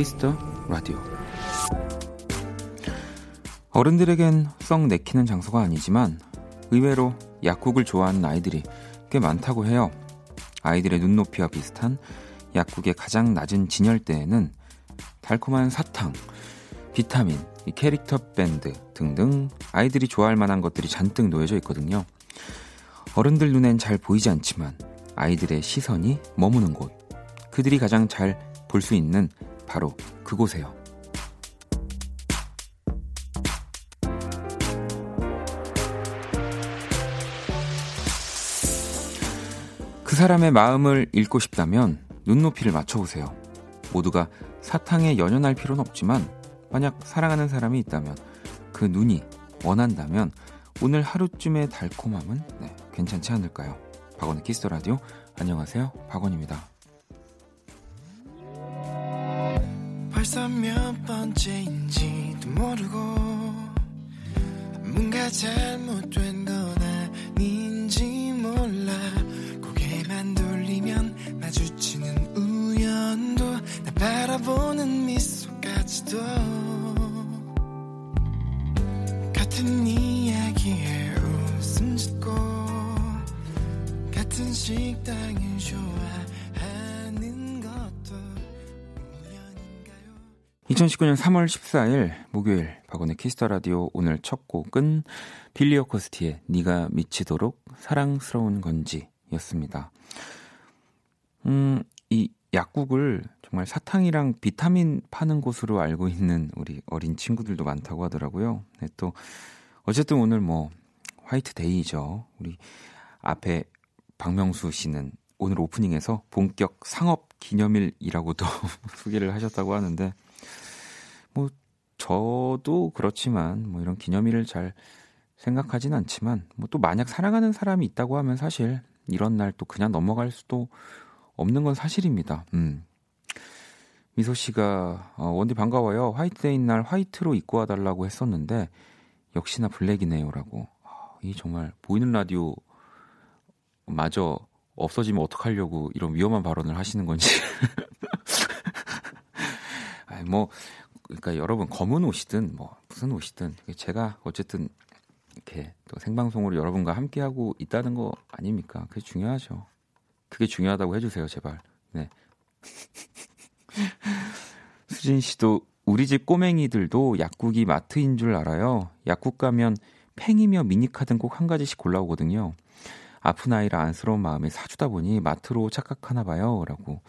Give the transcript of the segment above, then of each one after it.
키스 더 라디오 어른들에겐 썩 내키는 장소가 아니지만 의외로 약국을 좋아하는 아이들이 꽤 많다고 해요. 아이들의 눈높이와 비슷한 약국의 가장 낮은 진열대에는 달콤한 사탕, 비타민, 캐릭터 밴드 등등 아이들이 좋아할 만한 것들이 잔뜩 놓여져 있거든요. 어른들 눈엔 잘 보이지 않지만 아이들의 시선이 머무는 곳, 그들이 가장 잘 볼 수 있는 바로 그곳에요. 그 사람의 마음을 읽고 싶다면 눈높이를 맞춰보세요. 모두가 사탕에 연연할 필요는 없지만 만약 사랑하는 사람이 있다면 그 눈이 원한다면 오늘 하루쯤의 달콤함은 네, 괜찮지 않을까요? 박원의 키스 더 라디오 안녕하세요 박원입니다. 벌써 몇 번째인지도 모르고 뭔가 잘못된 건 아닌지 몰라. 고개만 돌리면 마주치는 우연도 나 바라보는 미소까지도 같은 이야기에 웃음 짓고 같은 식당을 좋아 2019년 3월 14일 목요일 박원의 키스 더 라디오 오늘 첫 곡은 빌리 어코스티의 네가 미치도록 사랑스러운 건지였습니다. 음, 이 약국을 정말 사탕이랑 비타민 파는 곳으로 알고 있는 우리 어린 친구들도 많다고 하더라고요. 네, 또 어쨌든 오늘 뭐 화이트 데이죠. 우리 앞에 박명수 씨는 오늘 오프닝에서 본격 상업 기념일이라고도 소개를 하셨다고 하는데 뭐 저도 그렇지만 뭐 이런 기념일을 잘 생각하진 않지만 뭐 또 만약 사랑하는 사람이 있다고 하면 사실 이런 날 또 그냥 넘어갈 수도 없는 건 사실입니다. 음. 미소 씨가 어, 원디 반가워요. 화이트데이 날 화이트로 입고 와달라고 했었는데 역시나 블랙이네요라고. 아, 이 정말 보이는 라디오 마저 없어지면 어떡하려고 이런 위험한 발언을 하시는 건지. 아니 뭐 그러니까 여러분 검은 옷이든 뭐 무슨 옷이든 제가 어쨌든 이렇게 또 생방송으로 여러분과 함께 하고 있다는 거 아닙니까? 그게 중요하죠. 그게 중요하다고 해주세요, 제발. 네. 수진 씨도 우리 집 꼬맹이들도 약국이 마트인 줄 알아요. 약국 가면 팽이며 미니카든 꼭 한 가지씩 골라오거든요. 아픈 아이라 안쓰러운 마음에 사주다 보니 마트로 착각하나 봐요. 라고.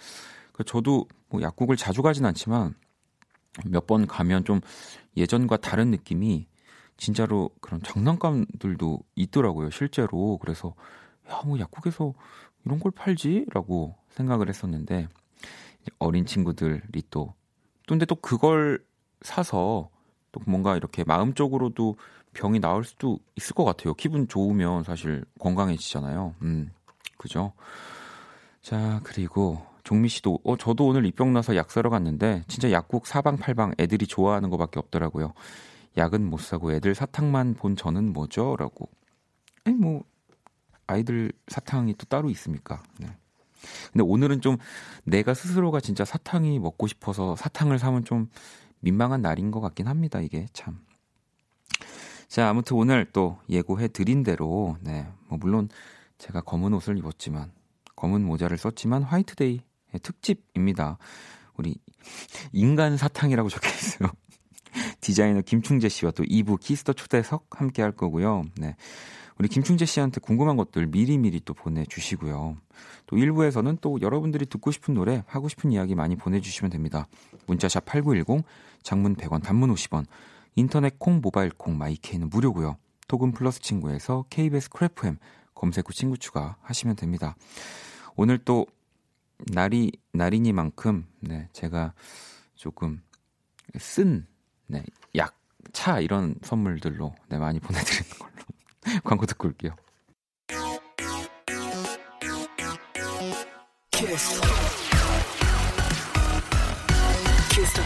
그 저도 뭐 약국을 자주 가진 않지만 몇 번 가면 좀 예전과 다른 느낌이 진짜로 그런 장난감들도 있더라고요. 실제로. 그래서 야, 뭐 약국에서 이런 걸 팔지? 라고 생각을 했었는데 어린 친구들이 또 근데 또 그걸 사서 또 뭔가 이렇게 마음적으로도 병이 나을 수도 있을 것 같아요. 기분 좋으면 사실 건강해지잖아요. 음, 그죠? 자, 그리고 종미 씨도, 어, 저도 오늘 입병 나서 약 사러 갔는데, 진짜 약국 사방팔방 애들이 좋아하는 것밖에 없더라고요. 약은 못 사고 애들 사탕만 본 저는 뭐죠? 라고. 아니, 뭐, 아이들 사탕이 또 따로 있습니까? 네. 근데 오늘은 좀 내가 스스로가 진짜 사탕이 먹고 싶어서 사탕을 사면 좀 민망한 날인 것 같긴 합니다. 이게 참. 자, 아무튼 오늘 또 예고해 드린 대로, 네, 뭐 물론 제가 검은 옷을 입었지만, 검은 모자를 썼지만 화이트데이 특집입니다. 우리 인간 사탕이라고 적혀 있어요. 디자이너 김충재 씨와 또 2부 키스 더 초대석 함께 할 거고요. 네. 우리 김충재 씨한테 궁금한 것들 미리미리 또 보내주시고요. 또 1부에서는 또 여러분들이 듣고 싶은 노래, 하고 싶은 이야기 많이 보내주시면 됩니다. 문자샵 8910, 장문 100원, 단문 50원, 인터넷 콩, 모바일 콩, 마이케이는 무료고요. 카톡 플러스 친구에서 KBS Cool FM 검색 후 친구 추가하시면 됩니다. 오늘 또 날이 날이니만큼 네, 제가 조금 쓴 네, 약, 차 이런 선물들로 네, 많이 보내드리는 걸로 광고 듣고 올게요. 키스. 키스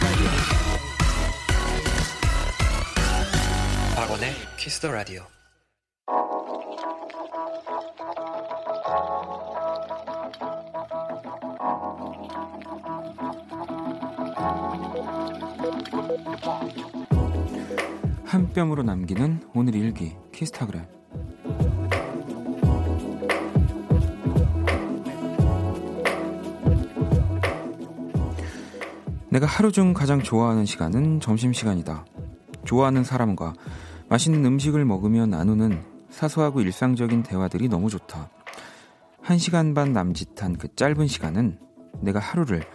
박원의 키스 더 라디오. 한 뼘으로 남기는 오늘 일기 키스타그램 내가 하루 중 가장 좋아하는 시간은 점심시간이다. 좋아하는 사람과 맛있는 음식을 먹으며 나누는 사소하고 일상적인 대화들이 너무 좋다. 한 시간 반 남짓한 그 짧은 시간은 내가 하루를,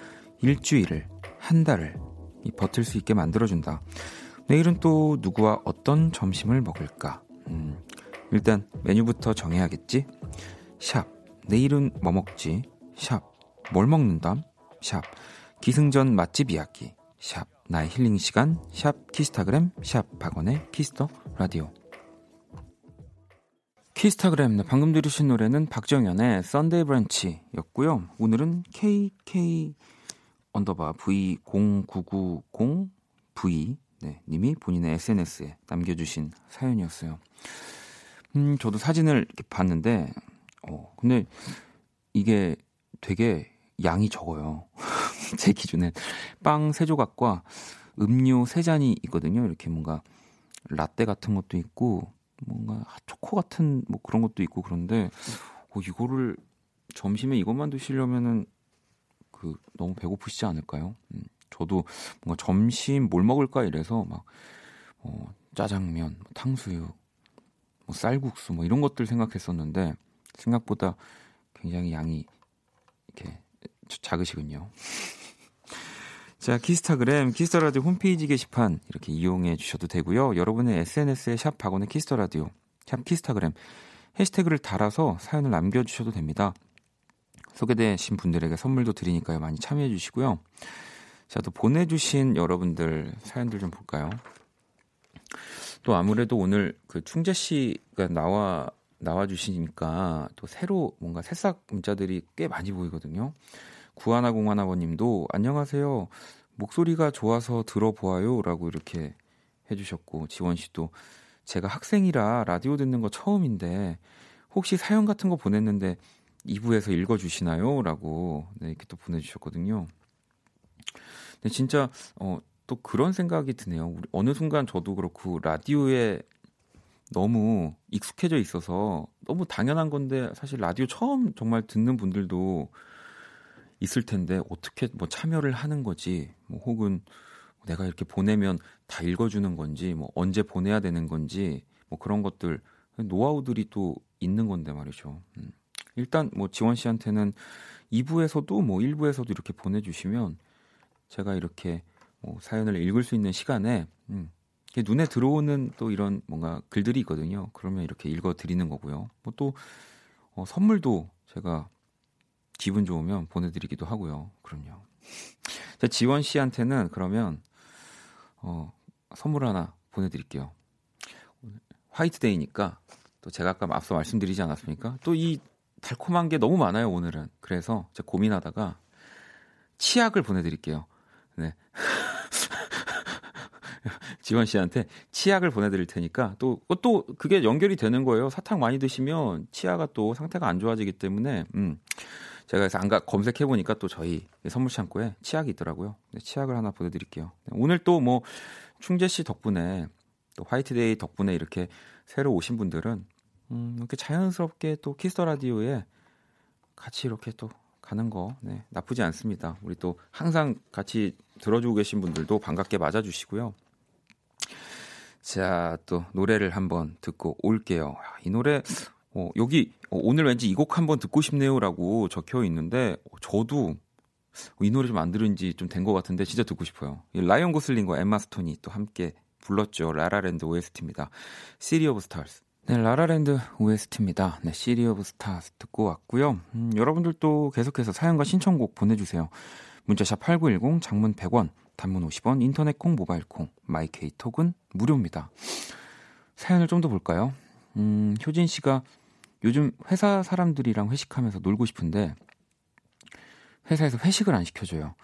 일주일을, 한 달을 버틸 수 있게 만들어준다. 내일은 또 누구와 어떤 점심을 먹을까? 음, 일단 메뉴부터 정해야겠지? 샵. 내일은 뭐 먹지? 샵. 뭘 먹는담? 샵. 기승전 맛집 이야기. 샵. 나의 힐링 시간. 샵. 키스타그램. 샵. 박원의 키스 더 라디오. 키스타그램. 네, 방금 들으신 노래는 박정현의 Sunday Brunch였고요. 오늘은 KK 언더바 V0990V 네, 님이 본인의 SNS에 남겨주신 사연이었어요. 음, 저도 사진을 이렇게 봤는데, 어, 근데 이게 되게 양이 적어요. 제 기준엔. 빵 세 조각과 음료 세 잔이 있거든요. 이렇게 뭔가 라떼 같은 것도 있고, 뭔가 초코 같은 뭐 그런 것도 있고 그런데, 어, 이거를 점심에 이것만 드시려면은 그 너무 배고프시지 않을까요? 음. 저도 뭔가 점심 뭘 먹을까 이래서 막 어, 짜장면, 뭐 탕수육, 뭐 쌀국수 뭐 이런 것들 생각했었는데 생각보다 굉장히 양이 이렇게 작으시군요. 자, 키스타그램, 키스터라디오 홈페이지 게시판 이렇게 이용해 주셔도 되고요. 여러분의 SNS에 샵 박원의 키스터라디오, 샵 키스타그램 해시태그를 달아서 사연을 남겨주셔도 됩니다. 소개되신 분들에게 선물도 드리니까요. 많이 참여해 주시고요. 자, 또 보내주신 여러분들 사연들 좀 볼까요? 또 아무래도 오늘 그 충재 씨가 나와 나와 주시니까 또 새로 뭔가 새싹 문자들이 꽤 많이 보이거든요. 구하나 공하나버님도 안녕하세요. 목소리가 좋아서 들어보아요라고 이렇게 해주셨고 지원 씨도 제가 학생이라 라디오 듣는 거 처음인데 혹시 사연 같은 거 보냈는데 2부에서 읽어주시나요?라고 네, 이렇게 또 보내주셨거든요. 근데 진짜 어, 또 그런 생각이 드네요. 우리 어느 순간 저도 그렇고 라디오에 너무 익숙해져 있어서 너무 당연한 건데 사실 라디오 처음 정말 듣는 분들도 있을 텐데 어떻게 뭐 참여를 하는 거지 뭐 혹은 내가 이렇게 보내면 다 읽어주는 건지 뭐 언제 보내야 되는 건지 뭐 그런 것들 노하우들이 또 있는 건데 말이죠. 음. 일단 뭐 지원 씨한테는 2부에서도 뭐 1부에서도 이렇게 보내주시면 제가 이렇게 뭐 사연을 읽을 수 있는 시간에 음, 눈에 들어오는 또 이런 뭔가 글들이 있거든요. 그러면 이렇게 읽어 드리는 거고요. 뭐 또 어, 선물도 제가 기분 좋으면 보내드리기도 하고요. 그럼요. 자, 지원 씨한테는 그러면 어, 선물 하나 보내드릴게요. 화이트데이니까 또 제가 아까 앞서 말씀드리지 않았습니까? 또 이 달콤한 게 너무 많아요 오늘은. 그래서 제가 고민하다가 치약을 보내드릴게요. 네. 지원 씨한테 치약을 보내드릴 테니까 또, 또 그게 연결이 되는 거예요. 사탕 많이 드시면 치아가 또 상태가 안 좋아지기 때문에, 음. 제가 그래서 안가 검색해 보니까 또 저희 선물 창고에 치약이 있더라고요. 네, 치약을 하나 보내드릴게요. 네, 오늘 또 뭐 충재 씨 덕분에 또 화이트데이 덕분에 이렇게 새로 오신 분들은 음, 이렇게 자연스럽게 또 키스 더 라디오에 같이 이렇게 또 가는 거 네, 나쁘지 않습니다. 우리 또 항상 같이 들어주고 계신 분들도 반갑게 맞아주시고요. 자, 또 노래를 한번 듣고 올게요. 이 노래 어, 여기 어, 오늘 왠지 이 곡 한번 듣고 싶네요라고 적혀 있는데 어, 저도 이 노래 좀 안 들은 지 좀 된 것 같은데 진짜 듣고 싶어요. 라이언 고슬링과 엠마 스톤이 또 함께 불렀죠. 라라랜드 OST입니다. City of Stars. 네, 라라랜드 OST입니다. 네, City of Stars 듣고 왔고요. 음, 여러분들도 계속해서 사연과 신청곡 보내주세요. 문자샵 8910, 장문 100원, 단문 50원, 인터넷 콩, 모바일 콩, 마이케이 톡은 무료입니다. 사연을 좀 더 볼까요? 음, 효진 씨가 요즘 회사 사람들이랑 회식하면서 놀고 싶은데 회사에서 회식을 안 시켜줘요.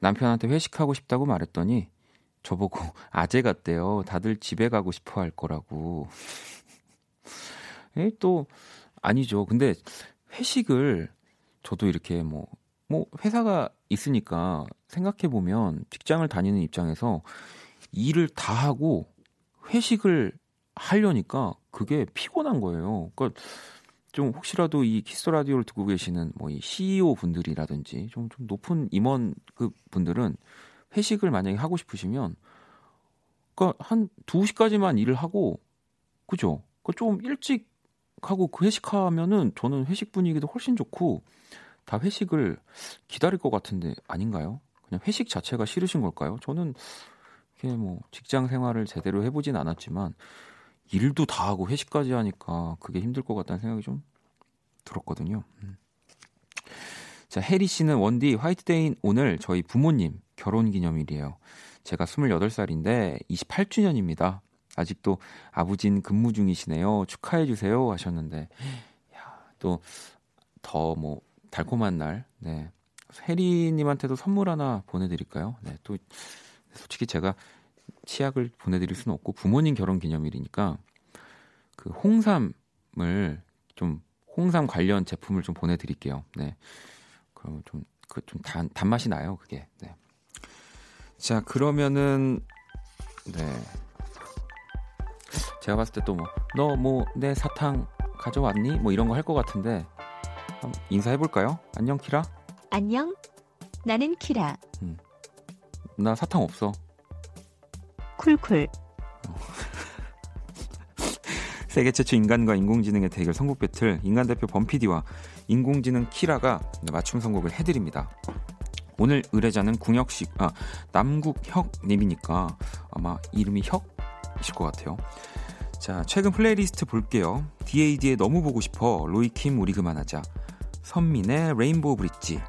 남편한테 회식하고 싶다고 말했더니 저보고 아재 같대요. 다들 집에 가고 싶어 할 거라고. 에, 또 아니죠. 근데 회식을 저도 이렇게 뭐, 뭐 회사가 있으니까 생각해 보면 직장을 다니는 입장에서 일을 다 하고 회식을 하려니까 그게 피곤한 거예요. 그러니까 좀 혹시라도 이 키스 라디오를 듣고 계시는 뭐 이 CEO 분들이라든지 좀, 좀 높은 임원 그 분들은 회식을 만약에 하고 싶으시면 그러니까 한 2시까지만 일을 하고 그죠? 그좀 일찍 하고 그 회식하면은 저는 회식 분위기도 훨씬 좋고 다 회식을 기다릴 것 같은데 아닌가요? 그냥 회식 자체가 싫으신 걸까요? 저는 이게 뭐 직장 생활을 제대로 해보진 않았지만 일도 다 하고 회식까지 하니까 그게 힘들 것 같다는 생각이 좀 들었거든요. 음. 자, 해리 씨는 원디 화이트데이인 오늘 저희 부모님 결혼 기념일이에요. 제가 28살인데 28주년입니다. 아직도 아버진 근무 중이시네요. 축하해 주세요 하셨는데 야, 또더 뭐 달콤한 날. 네. 혜리 님한테도 선물 하나 보내 드릴까요? 네. 또 솔직히 제가 치약을 보내 드릴 수는 없고 부모님 결혼 기념일이니까 그 홍삼을 좀 홍삼 관련 제품을 좀 보내 드릴게요. 네. 그럼 좀그좀 단, 단맛이 나요, 그게. 네. 자, 그러면은 네. 제가 봤을 때 또 뭐 너 뭐 내 사탕 가져왔니? 뭐 이런 거 할 것 같은데 인사해 볼까요? 안녕 키라. 안녕. 나는 키라. 음. 나 사탕 없어. 쿨쿨. 세계 최초 인간과 인공지능의 대결 선곡 배틀 인간 대표 범피디와 인공지능 키라가 맞춤 선곡을 해드립니다. 오늘 의뢰자는 궁혁식 아 남국혁 님이니까 아마 이름이 혁 이실 것 같아요. 자 최근 플레이리스트 볼게요. DAD의 너무 보고 싶어 로이킴 우리 그만하자 선민의 Rainbow Bridge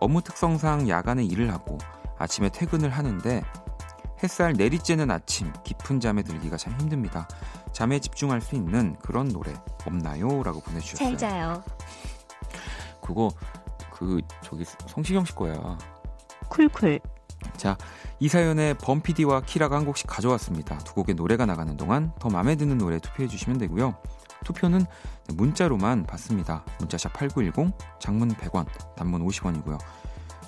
업무 특성상 야간에 일을 하고 아침에 퇴근을 하는데 햇살 내리쬐는 아침 깊은 잠에 들기가 참 힘듭니다. 잠에 집중할 수 있는 그런 노래 없나요? 라고 보내주셨어요. 잘 자요. 그거 그 저기 성시경 씨 거야. 쿨쿨. 자, 이 사연에 범피디와 키라가 한 곡씩 가져왔습니다. 두 곡의 노래가 나가는 동안 더 마음에 드는 노래 투표해 주시면 되고요. 투표는 문자로만 받습니다. 문자샵 8910, 장문 100원, 단문 50원이고요.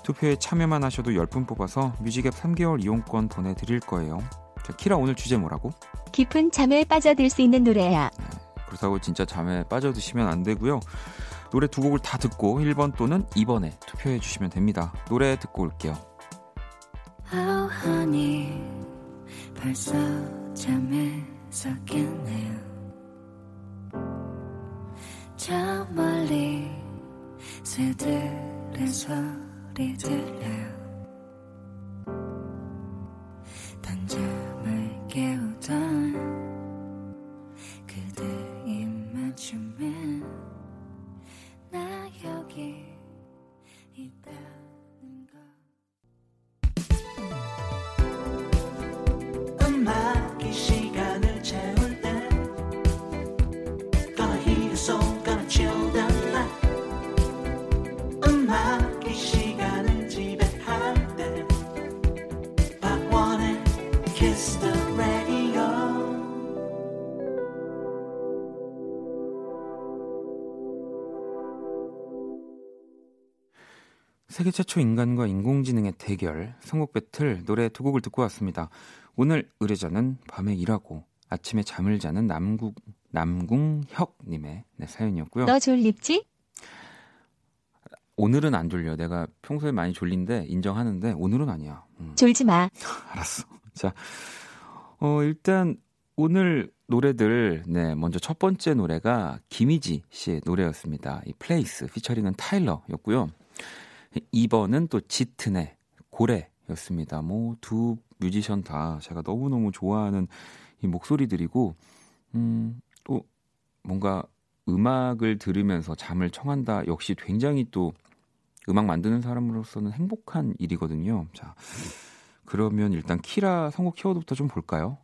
투표에 참여만 하셔도 10분 뽑아서 뮤직앱 3개월 이용권 보내드릴 거예요. 자, 키라 오늘 주제 뭐라고? 깊은 잠에 빠져들 수 있는 노래야. 네, 그렇다고 진짜 잠에 빠져드시면 안 되고요. 노래 두 곡을 다 듣고 1번 또는 2번에 투표해 주시면 됩니다. 노래 듣고 올게요. Oh, honey, 벌써 잠에 섞였네요. 저 멀리 새들의 소리 들려요. 단잠을 깨우던 세계 최초 인간과 인공지능의 대결 선곡 배틀 노래 두 곡을 듣고 왔습니다. 오늘 의뢰자는 밤에 일하고 아침에 잠을 자는 남국 남궁혁님의 네, 사연이었고요. 너 졸립지? 오늘은 안 졸려. 내가 평소에 많이 졸린데 인정하는데 오늘은 아니야. 음. 졸지 마. 알았어. 자, 어 일단 오늘 노래들 네 먼저 첫 번째 노래가 김희지 씨의 노래였습니다. 이 Place featuring은 타일러였고요. 2번은 또 짙은의 고래였습니다. 뭐 두 뮤지션 다 제가 너무너무 좋아하는 이 목소리들이고 음, 또 뭔가 음악을 들으면서 잠을 청한다 역시 굉장히 또 음악 만드는 사람으로서는 행복한 일이거든요. 자, 그러면 일단 키라 선곡 키워드부터 좀 볼까요?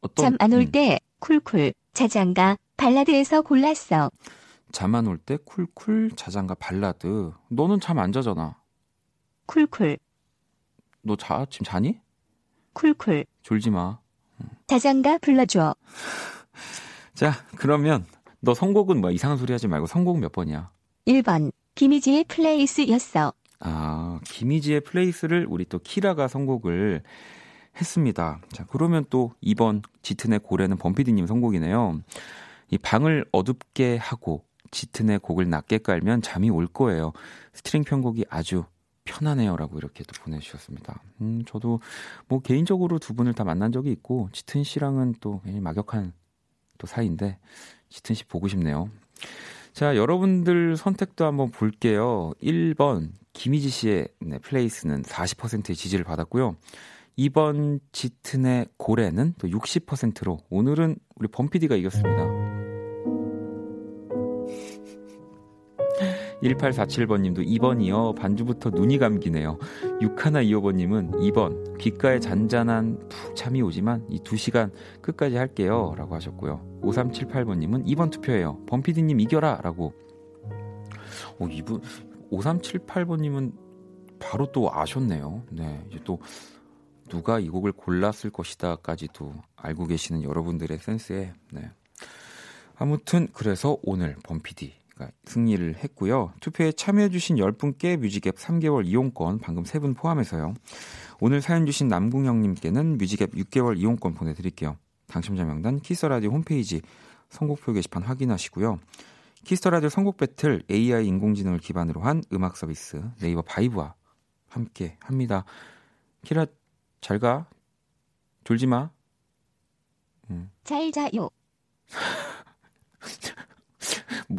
어떤 잠 안 올때 음. 쿨쿨 자장가 발라드에서 골랐어. 잠 안 올 때 쿨쿨 자장가 발라드. 너는 잠 안 자잖아. 쿨쿨. 너 자, 지금 자니? 쿨쿨. 졸지 마. 자장가 불러줘. 자, 그러면 너 선곡은 뭐 이상한 소리 하지 말고 선곡 몇 번이야? 1번. 김희지의 Place였어. 아, 김희지의 Place를 우리 또 키라가 선곡을 했습니다. 자, 그러면 또 이번 짙은의 고래는 범피디님 선곡이네요. 이 방을 어둡게 하고 짙은의 곡을 낮게 깔면 잠이 올 거예요. string 편곡이 아주 편하네요라고 이렇게 또 보내주셨습니다. 음, 저도 뭐 개인적으로 두 분을 다 만난 적이 있고 짙은 씨랑은 또 굉장히 막역한 또 사이인데 짙은 씨 보고 싶네요. 자, 여러분들 선택도 한번 볼게요. 1번 김희지 씨의 네, Place는 40%의 지지를 받았고요. 2번 짙은의 고래는 또 60%로 오늘은 우리 범피디가 이겼습니다. 1847번님도 2번이요. 반주부터 눈이 감기네요. 6125번님은 2번. 귓가에 잔잔한 푹 잠이 오지만 이 2시간 끝까지 할게요. 라고 하셨고요. 5378번님은 2번 투표예요. 범피디님 이겨라. 라고. 오, 이분, 5378번님은 바로 또 아셨네요. 네. 이제 또 누가 이 곡을 골랐을 것이다까지도 알고 계시는 여러분들의 센스에, 네. 아무튼 그래서 오늘 범피디 승리를 했고요. 투표에 참여해주신 10분께 뮤직앱 3개월 이용권 방금 3분 포함해서요. 오늘 사연 주신 남궁혁님께는 뮤직앱 6개월 이용권 보내드릴게요. 당첨자 명단 키스라디오 홈페이지 선곡표 게시판 확인하시고요. Kiss the Radio 선곡 배틀 AI 인공지능을 기반으로 한 음악 서비스 네이버 바이브와 함께 합니다. 키라 잘 가. 졸지 마. 음. 잘 자요.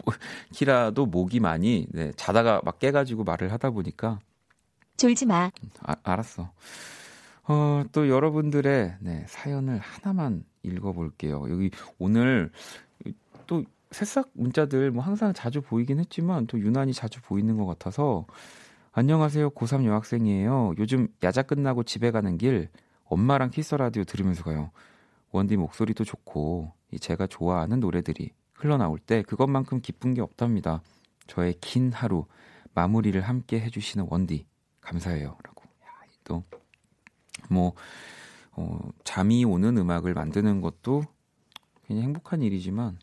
뭐, 키라도 목이 많이 네, 자다가 막 깨가지고 말을 하다 보니까 졸지 마. 아, 알았어. 어, 또 여러분들의 네, 사연을 하나만 읽어볼게요. 여기 오늘 또 새싹 문자들 뭐 항상 자주 보이긴 했지만 또 유난히 자주 보이는 것 같아서 안녕하세요. 고3 여학생이에요. 요즘 야자 끝나고 집에 가는 길 엄마랑 키스 라디오 들으면서 가요. 원디 목소리도 좋고 제가 좋아하는 노래들이 흘러나올 때 그것만큼 기쁜 게 없답니다. 저의 긴 하루 마무리를 함께 해주시는 원디 감사해요. 라고. 또, 뭐, 어, 잠이 오는 음악을 만드는 것도 그냥 행복한 일이지만,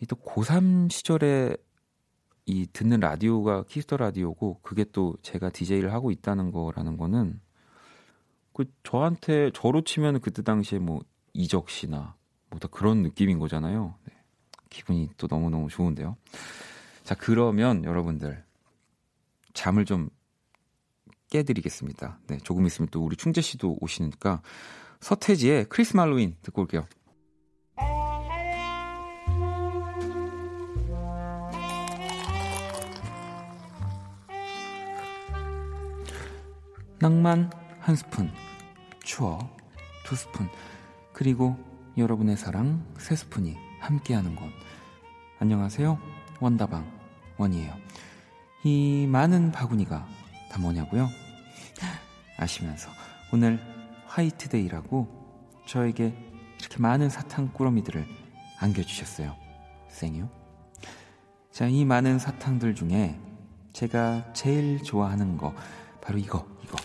이 또 고3 시절에 이 듣는 라디오가 Kiss the Radio고, 그게 또 제가 DJ를 하고 있다는 거라는 거는, 그 저한테, 저로 치면 그때 당시에 뭐, 이적 씨나, 뭐 다 그런 느낌인 거잖아요. 네. 기분이 또 너무너무 좋은데요. 자, 그러면 여러분들 잠을 좀 깨드리겠습니다. 네, 조금 있으면 또 우리 충재 씨도 오시니까 서태지의 크리스마 할로윈 듣고 올게요. 낭만 한 스푼, 추억 두 스푼, 그리고 여러분의 사랑 세 스푼이 함께하는 곳. 안녕하세요. 원다방 원이에요. 이 많은 바구니가 다 뭐냐고요? 아시면서 오늘 화이트데이라고 저에게 이렇게 많은 사탕 꾸러미들을 안겨주셨어요. 생유. 자, 이 많은 사탕들 중에 제가 제일 좋아하는 거 바로 이거, 이거.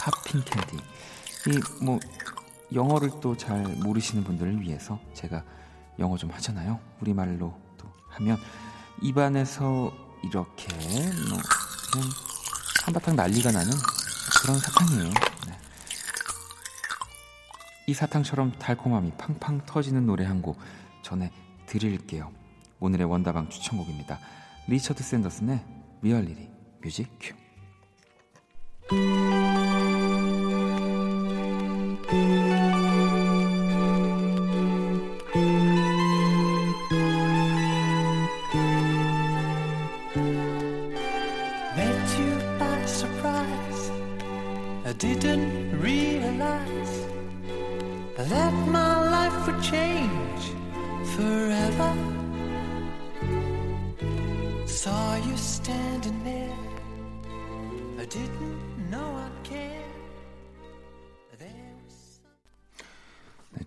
팝핑 캔디. 이 뭐 영어를 또 잘 모르시는 분들을 위해서 제가 영어 좀 하잖아요. 우리말로 또 하면 입안에서 이렇게 뭐 그냥 한바탕 난리가 나는 그런 사탕이에요. 네. 이 사탕처럼 달콤함이 팡팡 터지는 노래 한 곡 전해 드릴게요. 오늘의 원다방 추천곡입니다. 리처드 샌더슨의 리얼리리 뮤직 큐.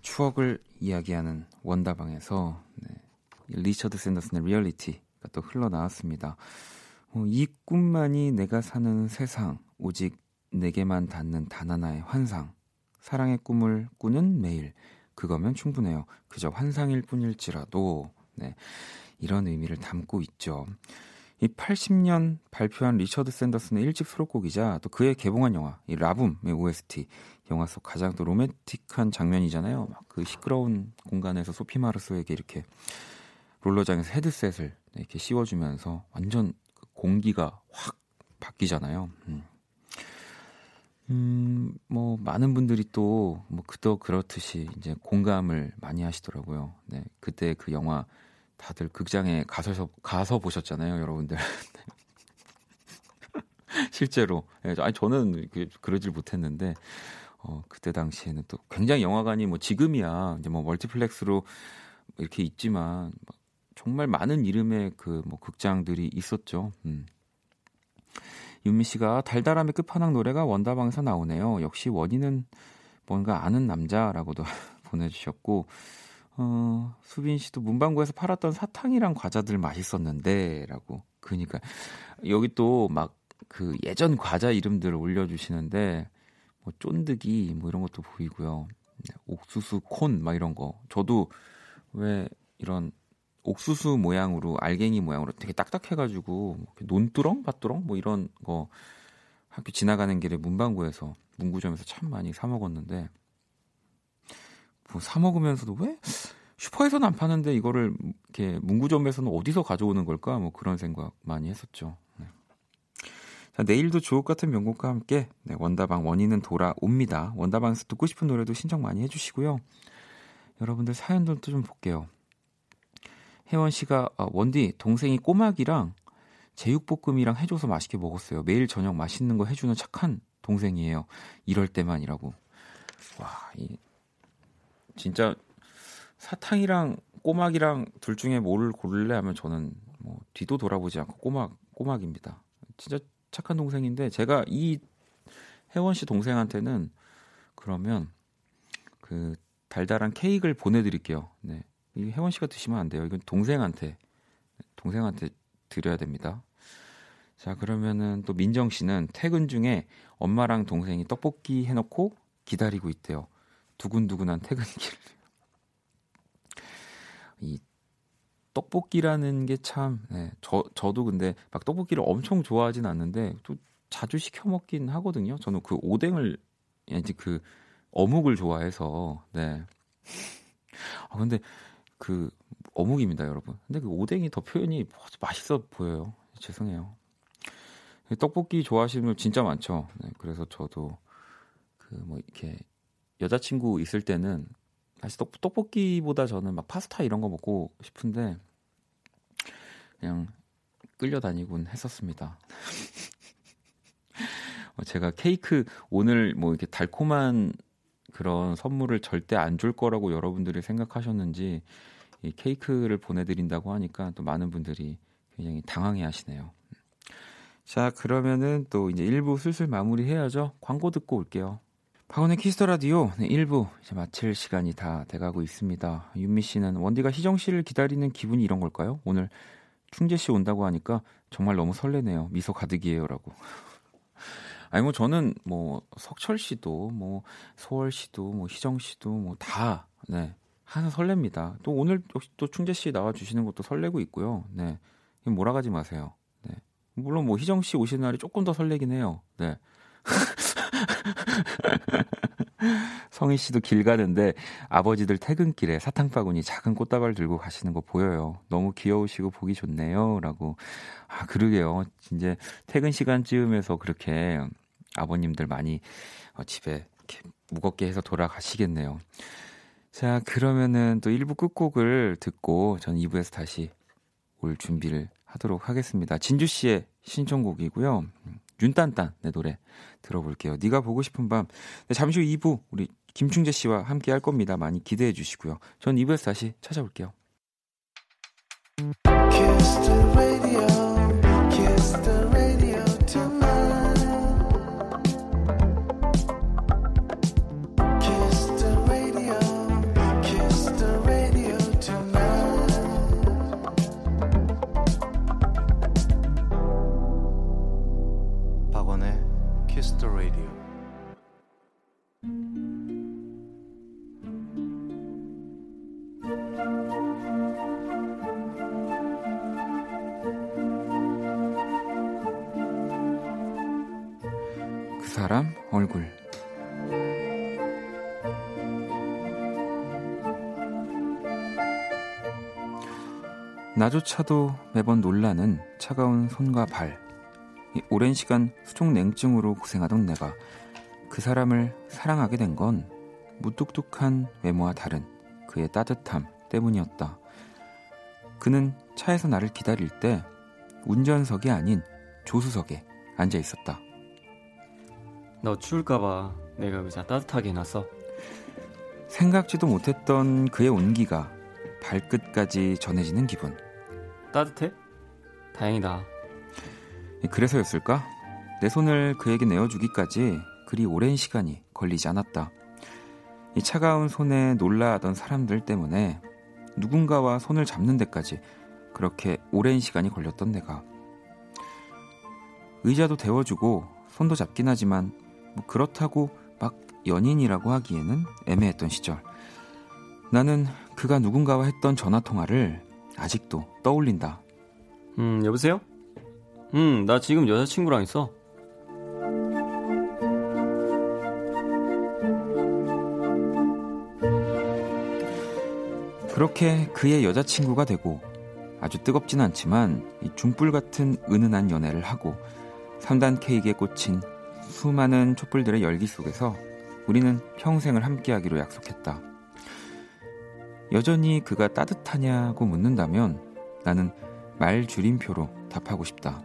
추억을 이야기하는 원다방에서 네, 리처드 샌더슨의 Reality가 또 흘러나왔습니다. 어, 이 꿈만이 내가 사는 세상, 오직 내게만 닿는 단 하나의 환상. 사랑의 꿈을 꾸는 매일. 그거면 충분해요. 그저 환상일 뿐일지라도. 네, 이런 의미를 담고 있죠. 이 80년 발표한 리처드 샌더슨의 1집 수록곡이자 또 그의 개봉한 영화 이 라붐의 OST 영화 속 가장 또 로맨틱한 장면이잖아요. 막 그 시끄러운 공간에서 소피 마르소에게 이렇게 롤러장에서 헤드셋을 이렇게 씌워주면서 완전 그 공기가 확 바뀌잖아요. 음. 음, 뭐, 많은 분들이 또, 뭐, 그도 그렇듯이 이제 공감을 많이 하시더라고요. 네. 그때 그 영화 다들 극장에 가서, 가서 보셨잖아요, 여러분들. 실제로. 네, 아니, 저는 그, 그러질 못했는데, 어, 그때 당시에는 또 굉장히 영화관이 뭐 지금이야, 이제 뭐 멀티플렉스로 이렇게 있지만, 정말 많은 이름의 그 뭐 극장들이 있었죠. 음. 윤미 씨가 달달함의 끝판왕 노래가 원다방에서 나오네요. 역시 원인은 뭔가 아는 남자라고도 보내주셨고 어, 수빈 씨도 문방구에서 팔았던 사탕이랑 과자들 맛있었는데라고. 그니까 여기 또 막 그 예전 과자 이름들 올려주시는데 뭐 쫀득이 뭐 이런 것도 보이고요. 네, 옥수수 콘 막 이런 거. 저도 왜 이런 옥수수 모양으로 알갱이 모양으로 되게 딱딱해가지고 뭐 논두렁, 밭두렁 뭐 이런 거 학교 지나가는 길에 문방구에서 문구점에서 참 많이 사 먹었는데 뭐 사 먹으면서도 왜 슈퍼에서는 안 파는데 이거를 이렇게 문구점에서는 어디서 가져오는 걸까 뭐 그런 생각 많이 했었죠. 네. 자, 내일도 주옥 같은 명곡과 함께 네, 원다방 원인은 돌아옵니다. 원다방에서 듣고 싶은 노래도 신청 많이 해주시고요. 여러분들 사연들도 좀 볼게요. 혜원 씨가 어, 원디 동생이 꼬막이랑 제육볶음이랑 해줘서 맛있게 먹었어요. 매일 저녁 맛있는 거 해주는 착한 동생이에요. 이럴 때만이라고. 와, 이 진짜 사탕이랑 꼬막이랑 둘 중에 뭐를 고를래 하면 저는 뭐 뒤도 돌아보지 않고 꼬막 꼬막입니다. 진짜 착한 동생인데 제가 이 혜원 씨 동생한테는 그러면 그 달달한 케이크를 보내드릴게요. 네. 이 혜원 씨가 드시면 안 돼요. 이건 동생한테 동생한테 드려야 됩니다. 자 그러면은 또 민정 씨는 퇴근 중에 엄마랑 동생이 떡볶이 해놓고 기다리고 있대요. 두근두근한 퇴근길. 이 떡볶이라는 게 참, 네, 저, 저도 근데 막 떡볶이를 엄청 좋아하진 않는데 또 자주 시켜 먹긴 하거든요. 저는 그 오뎅을, 이제 그 어묵을 좋아해서, 네. 아, 근데 그 어묵입니다, 여러분. 근데 그 오뎅이 더 표현이 맛있어 보여요. 죄송해요. 떡볶이 좋아하시는 분 진짜 많죠. 네, 그래서 저도 그 뭐 이렇게 여자친구 있을 때는 사실 떡, 떡볶이보다 저는 막 파스타 이런 거 먹고 싶은데 그냥 끌려다니곤 했었습니다. 어, 제가 케이크 오늘 뭐 이렇게 달콤한 그런 선물을 절대 안 줄 거라고 여러분들이 생각하셨는지 이 케이크를 보내드린다고 하니까 또 많은 분들이 굉장히 당황해 하시네요. 자, 그러면은 또 이제 1부 슬슬 마무리해야죠. 광고 듣고 올게요. 박원의 Kiss the Radio 네, 1부 이제 마칠 시간이 다 돼가고 있습니다. 윤미 씨는 원디가 희정 씨를 기다리는 기분이 이런 걸까요? 오늘 충재 씨 온다고 하니까 정말 너무 설레네요. 미소 가득이에요라고. 아니 뭐 저는 뭐 석철 씨도 뭐 소월 씨도 뭐 희정 씨도 뭐 다 네. 하나 설렙니다. 또 오늘 역시 또 충재 씨 나와 주시는 것도 설레고 있고요. 네. 몰아가지 마세요. 네. 물론 뭐 희정 씨 오시는 날이 조금 더 설레긴 해요. 네. 성희 씨도 길 가는데 아버지들 퇴근길에 사탕 바구니 작은 꽃다발 들고 가시는 거 보여요. 너무 귀여우시고 보기 좋네요. 라고. 아, 그러게요. 이제 퇴근 시간쯤에서 그렇게 아버님들 많이 어, 집에 이렇게 무겁게 해서 돌아가시겠네요. 자, 그러면은 또 1부 끝곡을 듣고 전 2부에서 다시 올 준비를 하도록 하겠습니다. 진주 씨의 신청곡이고요. 윤딴딴의 노래 들어볼게요. 네가 보고 싶은 밤. 네, 잠시 후 2부 우리 김충재 씨와 함께 할 겁니다. 많이 기대해 주시고요. 전 2부에서 다시 찾아올게요. 나조차도 매번 놀라는 차가운 손과 발. 오랜 시간 수족 냉증으로 고생하던 내가 그 사람을 사랑하게 된 건 무뚝뚝한 외모와 다른 그의 따뜻함 때문이었다. 그는 차에서 나를 기다릴 때 운전석이 아닌 조수석에 앉아 있었다. 너 추울까봐 내가 의자 따뜻하게 해놨어. 생각지도 못했던 그의 온기가 발끝까지 전해지는 기분. 따뜻해? 다행이다. 그래서였을까? 내 손을 그에게 내어주기까지 그리 오랜 시간이 걸리지 않았다. 이 차가운 손에 놀라하던 사람들 때문에 누군가와 손을 잡는 데까지 그렇게 오랜 시간이 걸렸던 내가. 의자도 데워주고 손도 잡긴 하지만 뭐 그렇다고 막 연인이라고 하기에는 애매했던 시절. 나는 그가 누군가와 했던 전화 통화를 아직도 떠올린다. 음, 여보세요? 음, 나 지금 여자친구랑 있어. 그렇게 그의 여자친구가 되고 아주 뜨겁진 않지만 중불 같은 은은한 연애를 하고 3단 케이크에 꽂힌 수많은 촛불들의 열기 속에서 우리는 평생을 함께하기로 약속했다. 여전히 그가 따뜻하냐고 묻는다면 나는 말 줄임표로 답하고 싶다.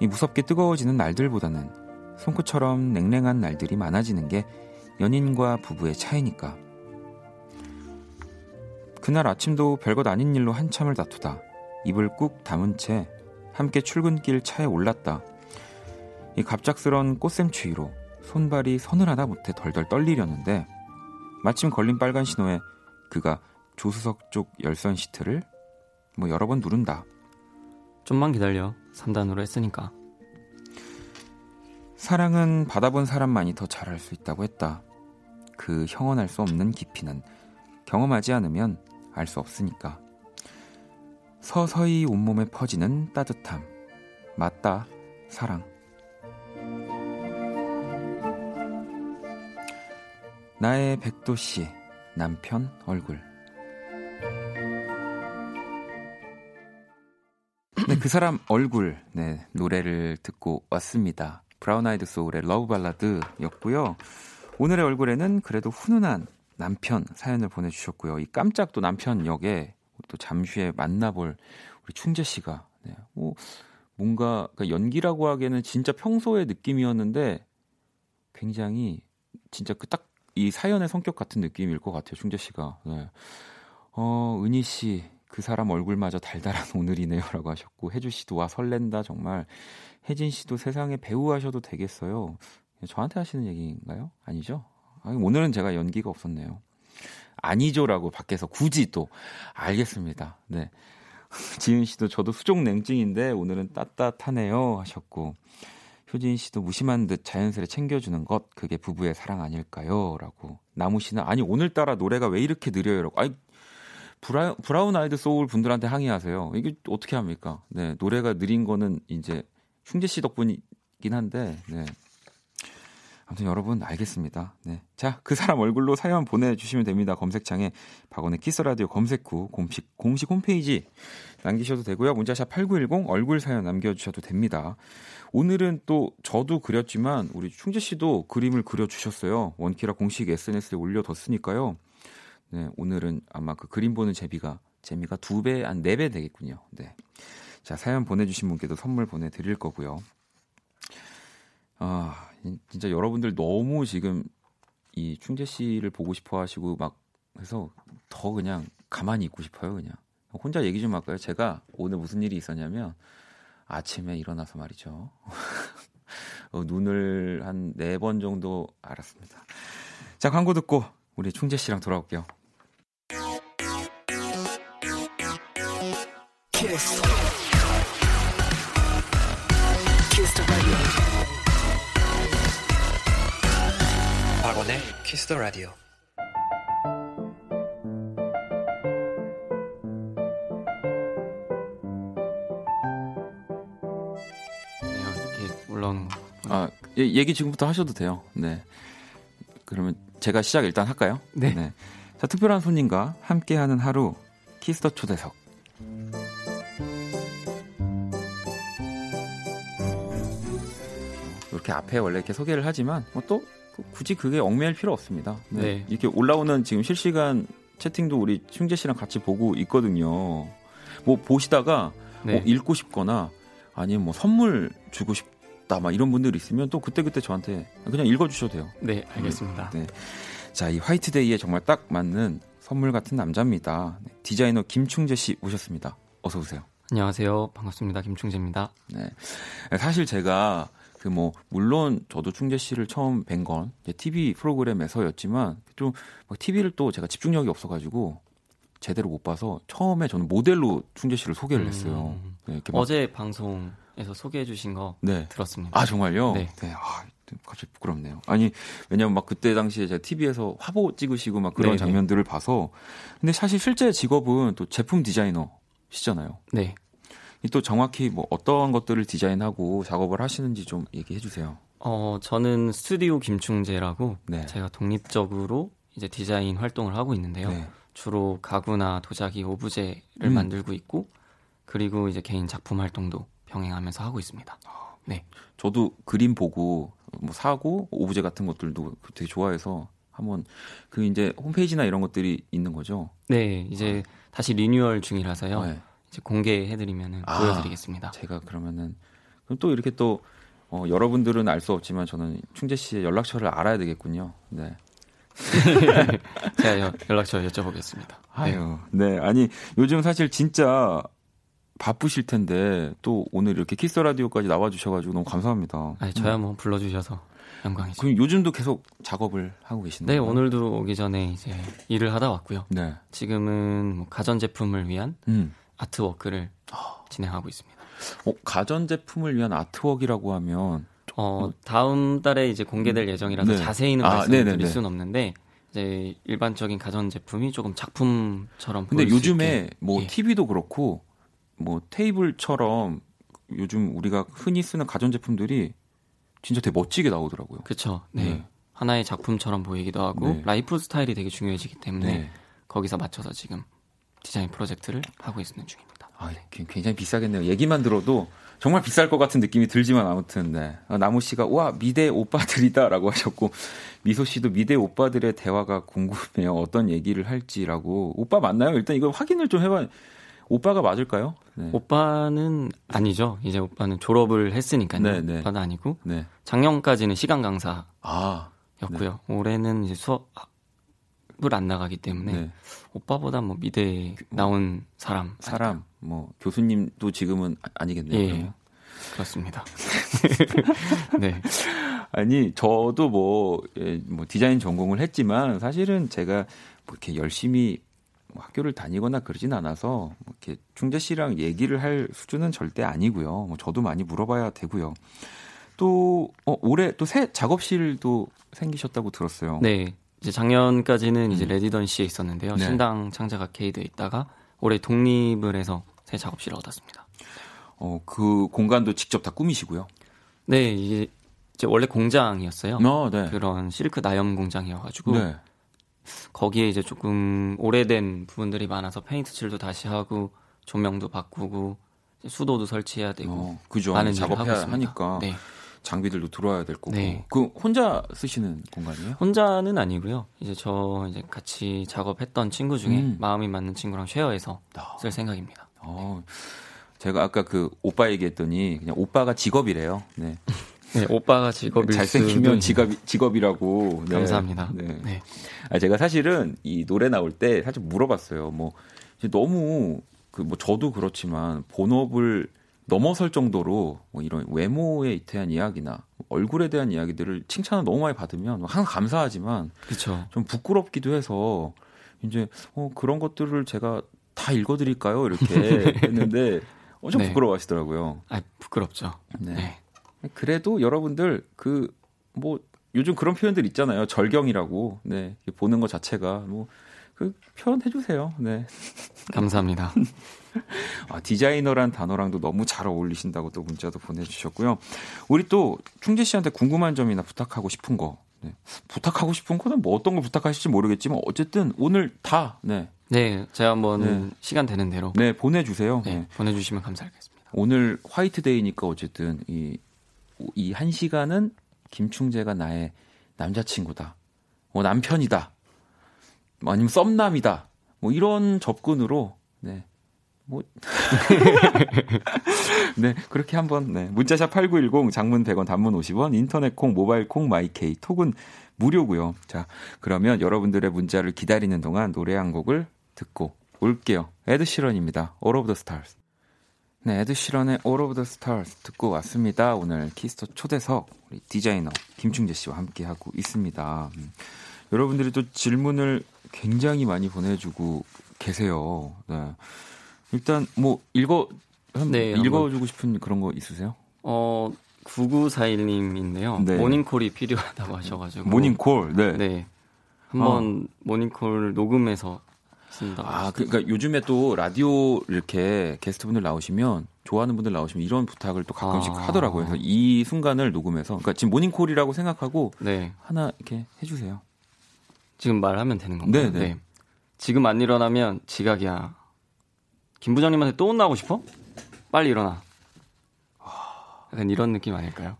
이 무섭게 뜨거워지는 날들보다는 손끝처럼 냉랭한 날들이 많아지는 게 연인과 부부의 차이니까. 그날 아침도 별것 아닌 일로 한참을 다투다 입을 꾹 다문 채 함께 출근길 차에 올랐다. 이 갑작스런 꽃샘추위로 손발이 하나 못해 덜덜 떨리려는데 마침 걸린 빨간 신호에 그가 조수석 쪽 열선 시트를 뭐 여러 번 누른다. 좀만 기다려. 3단으로 했으니까. 사랑은 받아본 사람만이 더 잘할 수 있다고 했다. 그 형언할 수 없는 깊이는 경험하지 않으면 알 수 없으니까. 서서히 온몸에 퍼지는 따뜻함. 맞다, 사랑. 나의 백도씨, 남편 얼굴. 네, 그 사람 얼굴, 네, 노래를 듣고 왔습니다. 브라운 아이드 소울의 러브 발라드였고요. 오늘의 얼굴에는 그래도 훈훈한 남편 사연을 보내주셨고요. 이 깜짝 또 남편 역에 또 잠시 후에 만나볼 우리 충재 씨가, 네, 뭐, 뭔가 연기라고 하기에는 진짜 평소의 느낌이었는데 굉장히 진짜 그 딱 이 사연의 성격 같은 느낌일 것 같아요, 충재 씨가. 네. 어, 은희 씨, 그 사람 얼굴마저 달달한 오늘이네요 라고 하셨고 혜주 씨도 와 설렌다 정말 혜진 씨도 세상에 배우 하셔도 되겠어요. 저한테 하시는 얘기인가요? 아니죠? 아니, 오늘은 제가 연기가 없었네요. 아니죠라고 밖에서 굳이 또 알겠습니다. 네. 지은 씨도 저도 수족 냉증인데 오늘은 따뜻하네요 하셨고 효진 씨도 무심한 듯 자연스레 챙겨주는 것 그게 부부의 사랑 아닐까요? 라고 나무 씨는 아니 오늘따라 노래가 왜 이렇게 느려요? 라고 아니 브라, 브라운 아이드 소울 분들한테 항의하세요. 이게 어떻게 합니까? 네 노래가 느린 거는 이제 흉재 씨 덕분이긴 한데 네. 아무튼 여러분 알겠습니다. 네. 자, 그 사람 얼굴로 사연 보내주시면 됩니다. 검색창에 박원의 키스 라디오 검색 후 공식, 공식 홈페이지 남기셔도 되고요. 문자샵 8910 얼굴 사연 남겨주셔도 됩니다. 오늘은 또 저도 그렸지만 우리 충재 씨도 그림을 그려주셨어요. 원키라 공식 SNS에 올려뒀으니까요. 네, 오늘은 아마 그 그림 보는 재미가 재미가 두 배, 한 네 배 되겠군요. 네. 자, 사연 보내주신 분께도 선물 보내드릴 거고요. 아, 진짜 여러분들 너무 지금 이 충재 씨를 보고 싶어 하시고 막 해서 더 그냥 가만히 있고 싶어요, 그냥. 혼자 얘기 좀 할까요? 제가 오늘 무슨 일이 있었냐면 아침에 일어나서 말이죠. 어, 눈을 한 네 번 정도 알았습니다. 자, 광고 듣고 우리 충재 씨랑 돌아올게요. 키스. 키스 박원의 키스 더 라디오. 얘기 지금부터 하셔도 돼요. 네. 그러면 제가 시작 일단 할까요? 네. 네. 자, 특별한 손님과 함께하는 하루 Kiss the 초대석. 이렇게 앞에 원래 이렇게 소개를 하지만 뭐 또 굳이 그게 얽매일 필요 없습니다. 네. 네. 이렇게 올라오는 지금 실시간 채팅도 우리 충재 씨랑 같이 보고 있거든요. 뭐 보시다가 네. 뭐 읽고 싶거나 아니면 뭐 선물 주고 싶 다 막 이런 분들 있으면 또 그때그때 저한테 그냥 읽어주셔도 돼요. 네, 알겠습니다. 네. 자, 이 화이트데이에 정말 딱 맞는 선물 같은 남자입니다. 네, 디자이너 김충재 씨 모셨습니다. 어서 오세요. 안녕하세요. 반갑습니다. 김충재입니다. 네. 사실 제가 그 뭐 물론 저도 충재 씨를 처음 뵌 건 TV 프로그램에서였지만 좀 TV를 또 제가 집중력이 없어가지고 제대로 못 봐서 처음에 저는 모델로 충재 씨를 소개를 음. 했어요. 음. 네, 어제 방송 에서 소개해 주신 거 네. 들었습니다. 아 정말요? 네. 네. 아, 갑자기 부끄럽네요. 아니 왜냐면 막 그때 당시에 제가 TV에서 화보 찍으시고 막 그런 네네. 장면들을 봐서 근데 사실 실제 직업은 또 제품 디자이너시잖아요. 네. 또 정확히 뭐 어떠한 것들을 디자인하고 작업을 하시는지 좀 얘기해 주세요. 어 저는 스튜디오 김충재라고 네. 제가 독립적으로 이제 디자인 활동을 하고 있는데요. 네. 주로 가구나 도자기 오브제를 음. 만들고 있고 그리고 이제 개인 작품 활동도 병행하면서 하고 있습니다. 네. 저도 그림 보고 뭐 사고 오브제 같은 것들도 되게 좋아해서 한번 그 이제 홈페이지나 이런 것들이 있는 거죠. 네, 이제 아. 다시 리뉴얼 중이라서요. 네. 이제 공개해드리면 아, 보여드리겠습니다. 제가 그러면은 그럼 또 이렇게 또 어, 여러분들은 알 수 없지만 저는 충재 씨의 연락처를 알아야 되겠군요. 네. 제가 연락처 여쭤보겠습니다. 아유, 네. 네. 아니 요즘 사실 진짜 바쁘실 텐데 또 오늘 이렇게 키스 라디오까지 나와 주셔 가지고 너무 감사합니다. 아니, 저야 뭐 불러 주셔서 영광이죠. 그럼 요즘도 계속 작업을 하고 계신가요? 네, 오늘도 오기 전에 이제 일을 하다 왔고요. 네. 지금은 뭐 가전 제품을 위한 음. 아트워크를 진행하고 있습니다. 어, 가전 제품을 위한 아트워크라고 하면 어, 다음 달에 이제 공개될 음. 예정이라서 네. 자세히는 아, 말씀드릴 수는 없는데 이제 일반적인 가전 제품이 조금 작품처럼 근데 요즘에 뭐 예. TV도 그렇고 뭐 테이블처럼 요즘 우리가 흔히 쓰는 가전 제품들이 진짜 되게 멋지게 나오더라고요. 그렇죠. 네. 네. 하나의 작품처럼 보이기도 하고 네. 라이프 스타일이 되게 중요해지기 때문에 네. 거기서 맞춰서 지금 디자인 프로젝트를 하고 있는 중입니다. 아, 굉장히 비싸겠네요. 얘기만 들어도 정말 비쌀 것 같은 느낌이 들지만 아무튼 네. 아, 나무 씨가 와 미대 오빠들이다라고 하셨고 미소 씨도 미대 오빠들의 대화가 궁금해요. 어떤 얘기를 할지라고 오빠 맞나요? 일단 이거 확인을 좀 해봐. 오빠가 맞을까요? 네. 오빠는 아니죠. 이제 오빠는 졸업을 했으니까요. 네, 네. 오빠는 아니고 네. 작년까지는 시간 강사였고요. 아, 네. 올해는 이제 수업을 안 나가기 때문에 네. 오빠보다 뭐 미대 나온 사람 사람 뭐 교수님도 지금은 아니겠네요. 예, 그렇습니다. 네. 아니 저도 뭐, 예, 뭐 디자인 전공을 했지만 사실은 제가 뭐 이렇게 열심히 뭐 학교를 다니거나 그러진 않아서 뭐 이렇게 충재 씨랑 얘기를 할 수준은 절대 아니고요. 뭐 저도 많이 물어봐야 되고요. 또 어, 올해 또 새 작업실도 생기셨다고 들었어요. 네. 이제 작년까지는 음. 이제 레디던시에 있었는데요. 네. 신당 창작 아케이드에 있다가 올해 독립을 해서 새 작업실을 얻었습니다. 어, 그 공간도 직접 다 꾸미시고요. 네, 이제 원래 공장이었어요. 어, 네. 그런 실크 나염 공장이어가지고 네. 거기에 이제 조금 오래된 부분들이 많아서 페인트 칠도 다시 하고 조명도 바꾸고 수도도 설치해야 되고 어, 그죠. 많은 작업해야 하니까 네. 장비들도 들어와야 될 거고. 네. 그 혼자 쓰시는 공간이에요? 혼자는 아니고요. 이제 저 이제 같이 작업했던 친구 중에 음. 마음이 맞는 친구랑 쉐어해서 아. 쓸 생각입니다. 어. 제가 아까 그 오빠 얘기했더니 그냥 오빠가 직업이래요. 네. 네, 오빠가 직업이 잘생기면 직업 직업이라고. 네. 감사합니다. 네. 네. 아, 제가 사실은 이 노래 나올 때 살짝 물어봤어요. 뭐 너무 그 뭐 저도 그렇지만 본업을 넘어설 정도로 뭐 이런 외모에 대한 이야기나 얼굴에 대한 이야기들을 칭찬을 너무 많이 받으면 항상 감사하지만 그쵸. 좀 부끄럽기도 해서 이제 어 그런 것들을 제가 다 읽어드릴까요? 이렇게 했는데 엄청 네. 부끄러워하시더라고요. 아 부끄럽죠. 네. 네. 그래도 여러분들 그 뭐 요즘 그런 표현들 있잖아요. 절경이라고. 네. 보는 것 자체가 뭐 그 표현해 주세요. 네. 감사합니다. 아, 디자이너란 단어랑도 너무 잘 어울리신다고 또 문자도 보내주셨고요. 우리 또 충재 씨한테 궁금한 점이나 부탁하고 싶은 거. 네. 부탁하고 싶은 거는 뭐 어떤 걸 부탁하실지 모르겠지만 어쨌든 오늘 다 네. 네, 제가 한번 네. 시간 되는 대로 네 보내주세요. 네, 네. 보내주시면 감사하겠습니다. 오늘 화이트데이니까 어쨌든 이 이 한 시간은 김충재가 나의 남자친구다, 뭐 남편이다, 뭐 아니면 썸남이다, 뭐 이런 접근으로 네. 뭐 네, 그렇게 한번 네. 문자샵 8910 장문 100원 단문 50원 인터넷 콩 모바일 콩 마이케이 톡은 무료고요. 자, 그러면 여러분들의 문자를 기다리는 동안 노래 한 곡을 듣고 올게요. 에드 시런입니다. All of the Stars. 네, 에드 시런의 All of the Stars 듣고 왔습니다. 오늘 Kiss the 초대석 우리 디자이너 김충재 씨와 함께 하고 있습니다. 음. 여러분들이 또 질문을 굉장히 많이 보내주고 계세요. 네. 일단 뭐 읽어 네, 읽어주고 싶은 그런 거 있으세요? 어 9941님인데요. 네. 모닝콜이 필요하다고 하셔가지고 모닝콜, 네. 네. 한번 어. 모닝콜 녹음해서 쓴다. 아, 그러니까 요즘에 또 라디오 이렇게 게스트분들 나오시면 좋아하는 분들 나오시면 이런 부탁을 또 가끔씩 아. 하더라고요. 그래서 이 순간을 녹음해서, 그러니까 지금 모닝콜이라고 생각하고 네. 하나 이렇게 해 주세요. 지금 말하면 되는 건가요? 네, 네. 지금 안 일어나면 지각이야. 김 부장님한테 또 혼나고 싶어? 빨리 일어나. 약간 이런 느낌 아닐까요?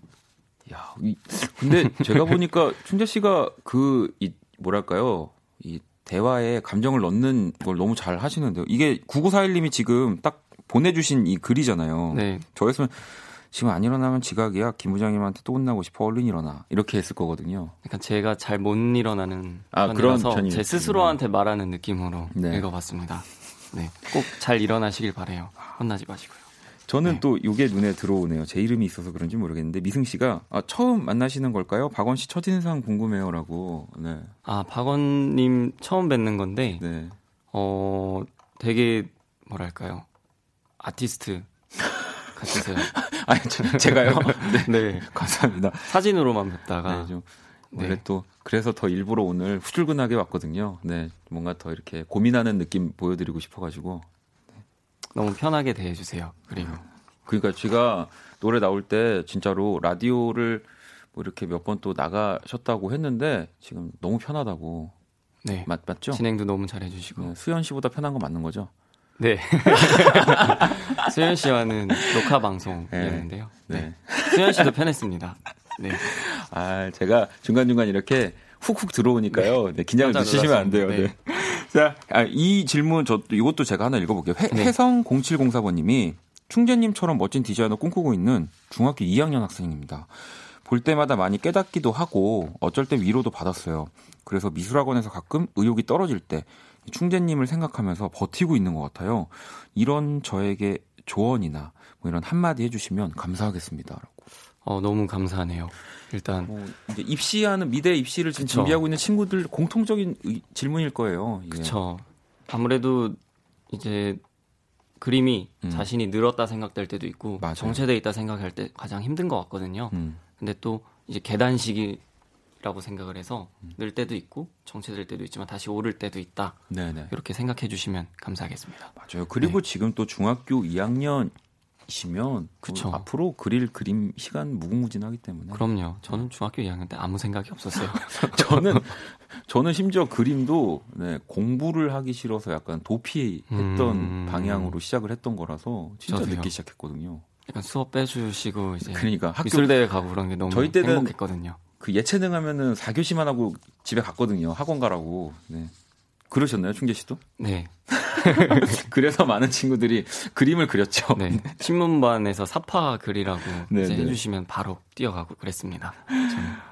야, 이, 근데 제가 보니까 춘재 씨가 그, 이, 뭐랄까요. 이 대화에 감정을 넣는 걸 너무 잘 하시는데요. 이게 9941님이 지금 딱 보내주신 이 글이잖아요. 네. 저였으면 지금 안 일어나면 지각이야. 김 부장님한테 또 혼나고 싶어. 얼른 일어나. 이렇게 했을 거거든요. 약간 제가 잘 못 일어나는 아, 그런 편이 제 스스로한테 말하는 느낌으로 네. 읽어봤습니다. 네, 꼭 잘 일어나시길 바래요. 혼나지 마시고요. 저는 네. 또 이게 눈에 들어오네요. 제 이름이 있어서 그런지 모르겠는데 미승 씨가 아, 처음 만나시는 걸까요? 박원 씨 첫인상 궁금해요라고. 네. 아 박원님 처음 뵙는 건데, 네. 어 되게 뭐랄까요 아티스트 같으세요. 아니 제가요. 네. 네. 감사합니다. 사진으로만 뵙다가 네, 좀 원래 네. 또 그래서 더 일부러 오늘 후줄근하게 왔거든요. 네, 뭔가 더 이렇게 고민하는 느낌 보여드리고 싶어가지고 네. 너무 편하게 대해주세요. 그리고 그러니까 제가 노래 나올 때 진짜로 라디오를 뭐 이렇게 몇 번 또 나가셨다고 했는데 지금 너무 편하다고. 네, 맞 맞죠? 진행도 너무 잘해주시고 네, 수현 씨보다 편한 거 맞는 거죠? 네. 수현 씨와는 녹화 방송이었는데요. 네. 네. 수현 씨도 편했습니다. 네. 아, 제가 중간중간 이렇게 훅훅 들어오니까요. 네, 긴장을 늦추시면 안 돼요. 네. 네. 자, 아, 이 질문 저 이것도 제가 하나 읽어볼게요. 회, 네. 해성 0704번님이 충재님처럼 멋진 디자이너 꿈꾸고 있는 중학교 2학년 학생입니다. 볼 때마다 많이 깨닫기도 하고 어쩔 때 위로도 받았어요. 그래서 미술학원에서 가끔 의욕이 떨어질 때 충재님을 생각하면서 버티고 있는 것 같아요. 이런 저에게 조언이나 뭐 이런 한마디 해주시면 감사하겠습니다. 어, 너무 감사하네요. 일단 뭐 입시하는 미대 입시를 지금 그쵸. 준비하고 있는 친구들 공통적인 의, 질문일 거예요. 그렇죠. 아무래도 이제 그림이 음. 자신이 늘었다 생각될 때도 있고 맞아요. 정체돼 있다 생각할 때 가장 힘든 것 같거든요. 음. 근데 또 이제 계단식이라고 생각을 해서 음. 늘 때도 있고 정체될 때도 있지만 다시 오를 때도 있다. 네네. 이렇게 생각해 주시면 감사하겠습니다. 맞아요. 그리고 네. 지금 또 중학교 2학년 이 시면 그쵸. 앞으로 그릴 그림 시간 무궁무진하기 때문에 그럼요. 저는 중학교 2학년 때 아무 생각이 없었어요. 저는 저는 심지어 그림도 네, 공부를 하기 싫어서 약간 도피했던 음... 방향으로 시작을 했던 거라서 진짜 저도요. 늦게 시작했거든요. 약간 수업 빼주시고 이제 그러니까 학교 미술대회 가고 그런 게 너무 저희 때는 행복했거든요. 그 예체능 하면은 4교시만 하고 집에 갔거든요. 학원 가라고. 네. 그러셨나요, 충재 씨도? 네. 그래서 많은 친구들이 그림을 그렸죠. 네. 신문반에서 사파 그리라고 네, 네. 해주시면 바로 뛰어가고 그랬습니다.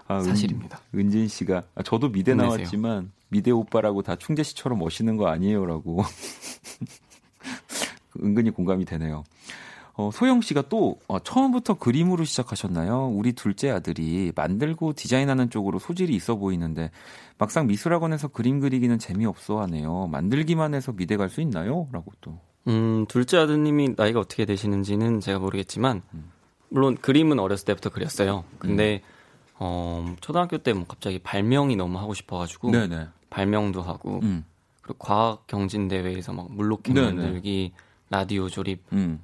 아, 사실입니다. 은, 진 씨가 아, 저도 미대 힘내세요. 나왔지만 미대 오빠라고 다 충재 씨처럼 멋있는 거 아니에요라고 은근히 공감이 되네요. 어, 소영 씨가 또 어, 처음부터 그림으로 시작하셨나요? 우리 둘째 아들이 만들고 디자인하는 쪽으로 소질이 있어 보이는데 막상 미술학원에서 그림 그리기는 재미없어 하네요. 만들기만 해서 미대 갈 수 있나요? 라고 또. 음, 둘째 아드님이 나이가 어떻게 되시는지는 제가 모르겠지만 음. 물론 그림은 어렸을 때부터 그렸어요. 근데 음. 어, 초등학교 때 뭐 갑자기 발명이 너무 하고 싶어 가지고 발명도 하고 음. 그리고 과학 경진 대회에서 막 물로켓 만들기, 라디오 조립, 음.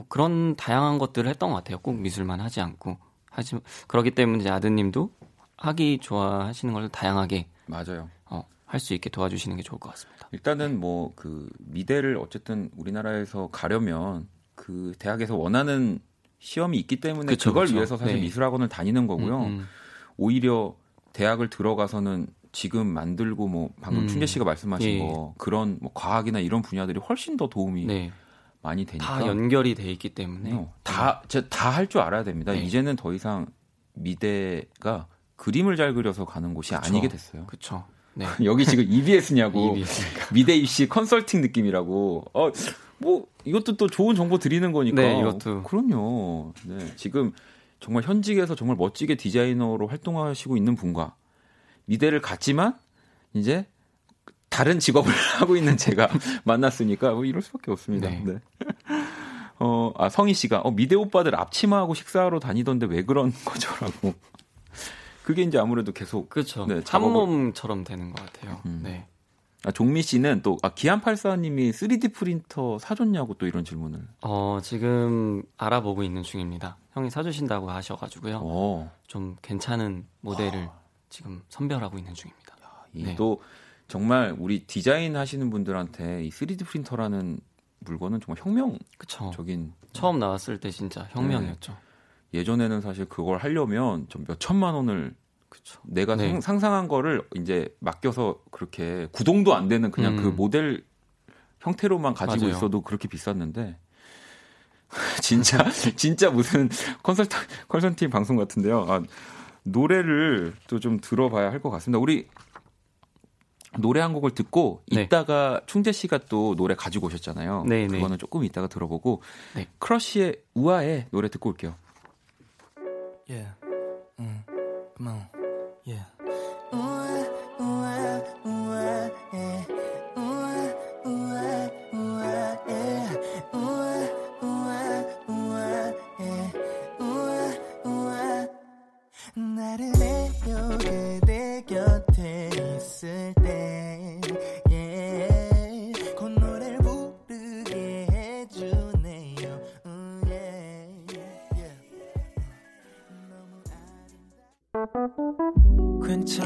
뭐 그런 다양한 것들을 했던 것 같아요. 꼭 미술만 하지 않고 하지 그렇기 때문에 이제 아드님도 하기 좋아하시는 걸 다양하게 맞아요. 어, 할 수 있게 도와주시는 게 좋을 것 같습니다. 일단은 뭐 그 미대를 어쨌든 우리나라에서 가려면 그 대학에서 원하는 시험이 있기 때문에 그쵸, 그걸 그쵸. 위해서 사실 네. 미술학원을 다니는 거고요. 음, 음. 오히려 대학을 들어가서는 지금 만들고 뭐 방금 음. 춘재 씨가 말씀하신 예. 거 그런 뭐 과학이나 이런 분야들이 훨씬 더 도움이 네. 많이 되니까 다 연결이 돼 있기 때문에 어, 다다 할 줄 알아야 됩니다. 네. 이제는 더 이상 미대가 그림을 잘 그려서 가는 곳이 그쵸. 아니게 됐어요. 그렇죠. 네. 여기 지금 EBS냐고 미대 입시 컨설팅 느낌이라고. 어, 뭐 이것도 또 좋은 정보 드리는 거니까. 네, 이것도. 그럼요. 네, 지금 정말 현직에서 정말 멋지게 디자이너로 활동하시고 있는 분과 미대를 갔지만 이제 다른 직업을 하고 있는 제가 만났으니까 뭐 이럴 수밖에 없습니다. 네. 네. 어, 아, 성희 씨가 어, 미대 오빠들 앞치마하고 식사하러 다니던데 왜 그런 거죠라고. 그게 이제 아무래도 계속 그렇죠. 네, 한 몸처럼 되는 것 같아요. 음. 네. 아, 종미 씨는 또 아, 기안84님이 3D 프린터 사줬냐고 또 이런 질문을. 어 지금 알아보고 있는 중입니다. 형이 사주신다고 하셔가지고요. 오. 어. 좀 괜찮은 모델을 아. 지금 선별하고 있는 중입니다. 야, 네. 또 정말 우리 디자인 하시는 분들한테 이 3D 프린터라는 물건은 정말 혁명적인 처음 나왔을 때 진짜 혁명이었죠. 네. 예전에는 사실 그걸 하려면 좀몇 천만 원을 그쵸. 내가 네. 상상한 거를 이제 맡겨서 그렇게 구동도 안 되는 그냥 그 음. 그 모델 형태로만 가지고 맞아요. 있어도 그렇게 비쌌는데 진짜 진짜 무슨 컨설팅 컨설팅 방송 같은데요. 아, 노래를 또 좀 들어봐야 할 것 같습니다. 우리 노래 한 곡을 듣고 네. 이따가 충재 씨가 또 노래 가지고 오셨잖아요. 네, 네. 그거는 조금 이따가 들어보고 네. 크러쉬의 우아의 노래 듣고 올게요. Yeah. Mm. Come on. Yeah.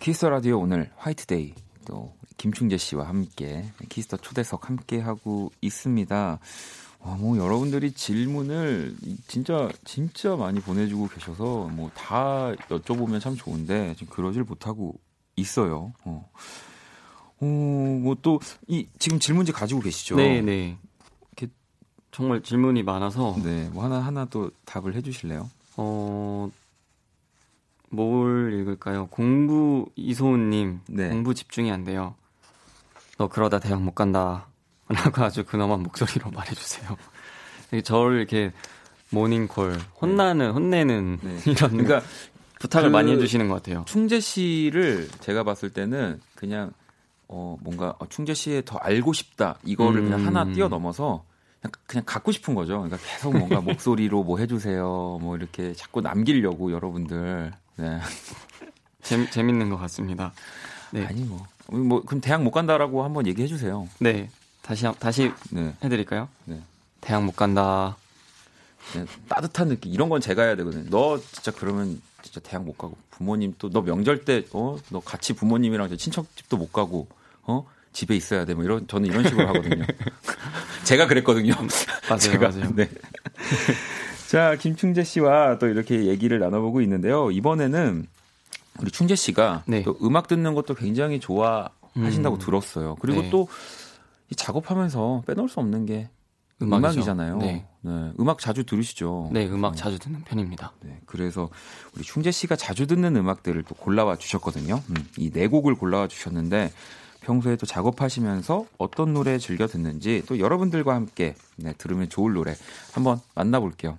Kiss the Radio 오늘 화이트데이 또 김충재 씨와 함께 Kiss the 초대석 함께 하고 있습니다. 와, 뭐 여러분들이 질문을 진짜 진짜 많이 보내주고 계셔서 뭐 다 여쭤보면 참 좋은데 지금 그러질 못하고 있어요. 어, 어 뭐 또 이 지금 질문지 가지고 계시죠? 네, 네. 정말 질문이 많아서 네, 뭐 하나 하나 또 답을 해주실래요? 어 뭘 읽을까요? 공부 이소은님 네. 공부 집중이 안 돼요. 너 그러다 대학 못 간다. 라고 아주 근엄한 목소리로 말해주세요. 저를 이렇게 모닝콜 혼나는 혼내는 네. 이런 그러니까 부탁을 그 많이 해주시는 것 같아요. 충재 씨를 제가 봤을 때는 그냥 어 뭔가 어, 충재 씨에 더 알고 싶다 이거를 음. 그냥 하나 뛰어넘어서 그냥, 그냥 갖고 싶은 거죠. 그러니까 계속 뭔가 목소리로 뭐 해주세요, 뭐 이렇게 자꾸 남기려고 여러분들 네. 재, 재밌는 것 같습니다. 네. 아니 뭐. 뭐 그럼 대학 못 간다라고 한번 얘기해 주세요. 네. 다시 다시 네. 해 드릴까요? 네. 대학 못 간다. 네, 따뜻한 느낌 이런 건 제가 해야 되거든요. 너 진짜 그러면 진짜 대학 못 가고 부모님 또 너 명절 때어너 같이 부모님이랑 친척 집도 못 가고 어 집에 있어야 돼 뭐 이런 저는 이런 식으로 하거든요. 제가 그랬거든요. 맞아요, 제가, 맞아요. 네. 자, 김충재 씨와 또 이렇게 얘기를 나눠보고 있는데요. 이번에는 우리 충재 씨가 네. 또 음악 듣는 것도 굉장히 좋아하신다고 음. 들었어요. 그리고 네. 또 작업하면서 빼놓을 수 없는 게 음악이죠. 음악이잖아요. 네. 네. 음악 자주 들으시죠? 네, 음악 자주 듣는 편입니다. 네, 그래서 우리 충재 씨가 자주 듣는 음악들을 또 골라와 주셨거든요. 음, 이네 곡을 골라와 주셨는데 평소에 또 작업하시면서 어떤 노래 즐겨 듣는지 또 여러분들과 함께 네, 들으면 좋을 노래 한번 만나볼게요.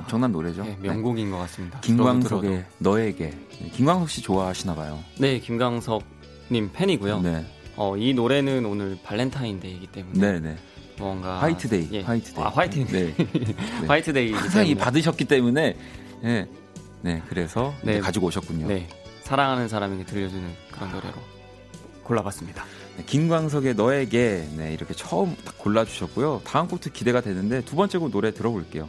엄청난 노래죠. 네, 명곡인 네. 것 같습니다. 김광석의 너에게. 김광석 씨 좋아하시나 봐요. 네, 김광석 님 팬이고요. 네. 어, 이 노래는 오늘 발렌타인데이이기 때문에 네, 네. 뭔가 화이트데이, 예. 화이트데이. 아, 화이트데이. 네. 네. 화이트데이. 항상 이 받으셨기 때문에 네, 네, 그래서 네. 가지고 오셨군요. 네, 사랑하는 사람에게 들려주는 그런 노래로 골라봤습니다. 네, 김광석의 너에게 네, 이렇게 처음 딱 골라주셨고요. 다음 곡도 기대가 되는데 두 번째 곡 노래 들어볼게요.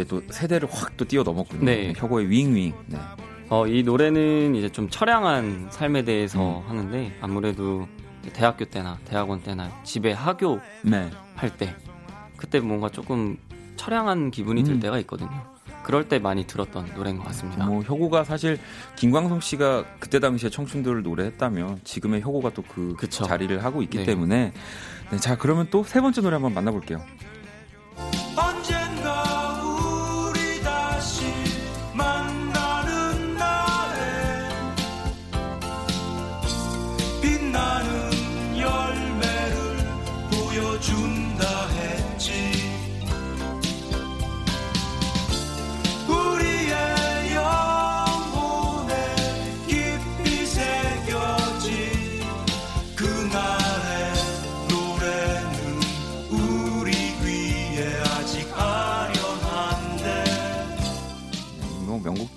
이제 또 세대를 확 또 뛰어넘었군요. 네. 혁오의 윙윙. 네. 어, 이 노래는 이제 좀 처량한 삶에 대해서 음. 하는데 아무래도 대학교 때나 대학원 때나 집에 하교 네. 할때 그때 뭔가 조금 처량한 기분이 들 음. 때가 있거든요. 그럴 때 많이 들었던 노래인 것 같습니다. 뭐 혁오가 사실 김광석 씨가 그때 당시에 청춘들을 노래했다면 지금의 혁오가 또 그 자리를 하고 있기 네. 때문에 네, 자 그러면 또 세 번째 노래 한번 만나볼게요.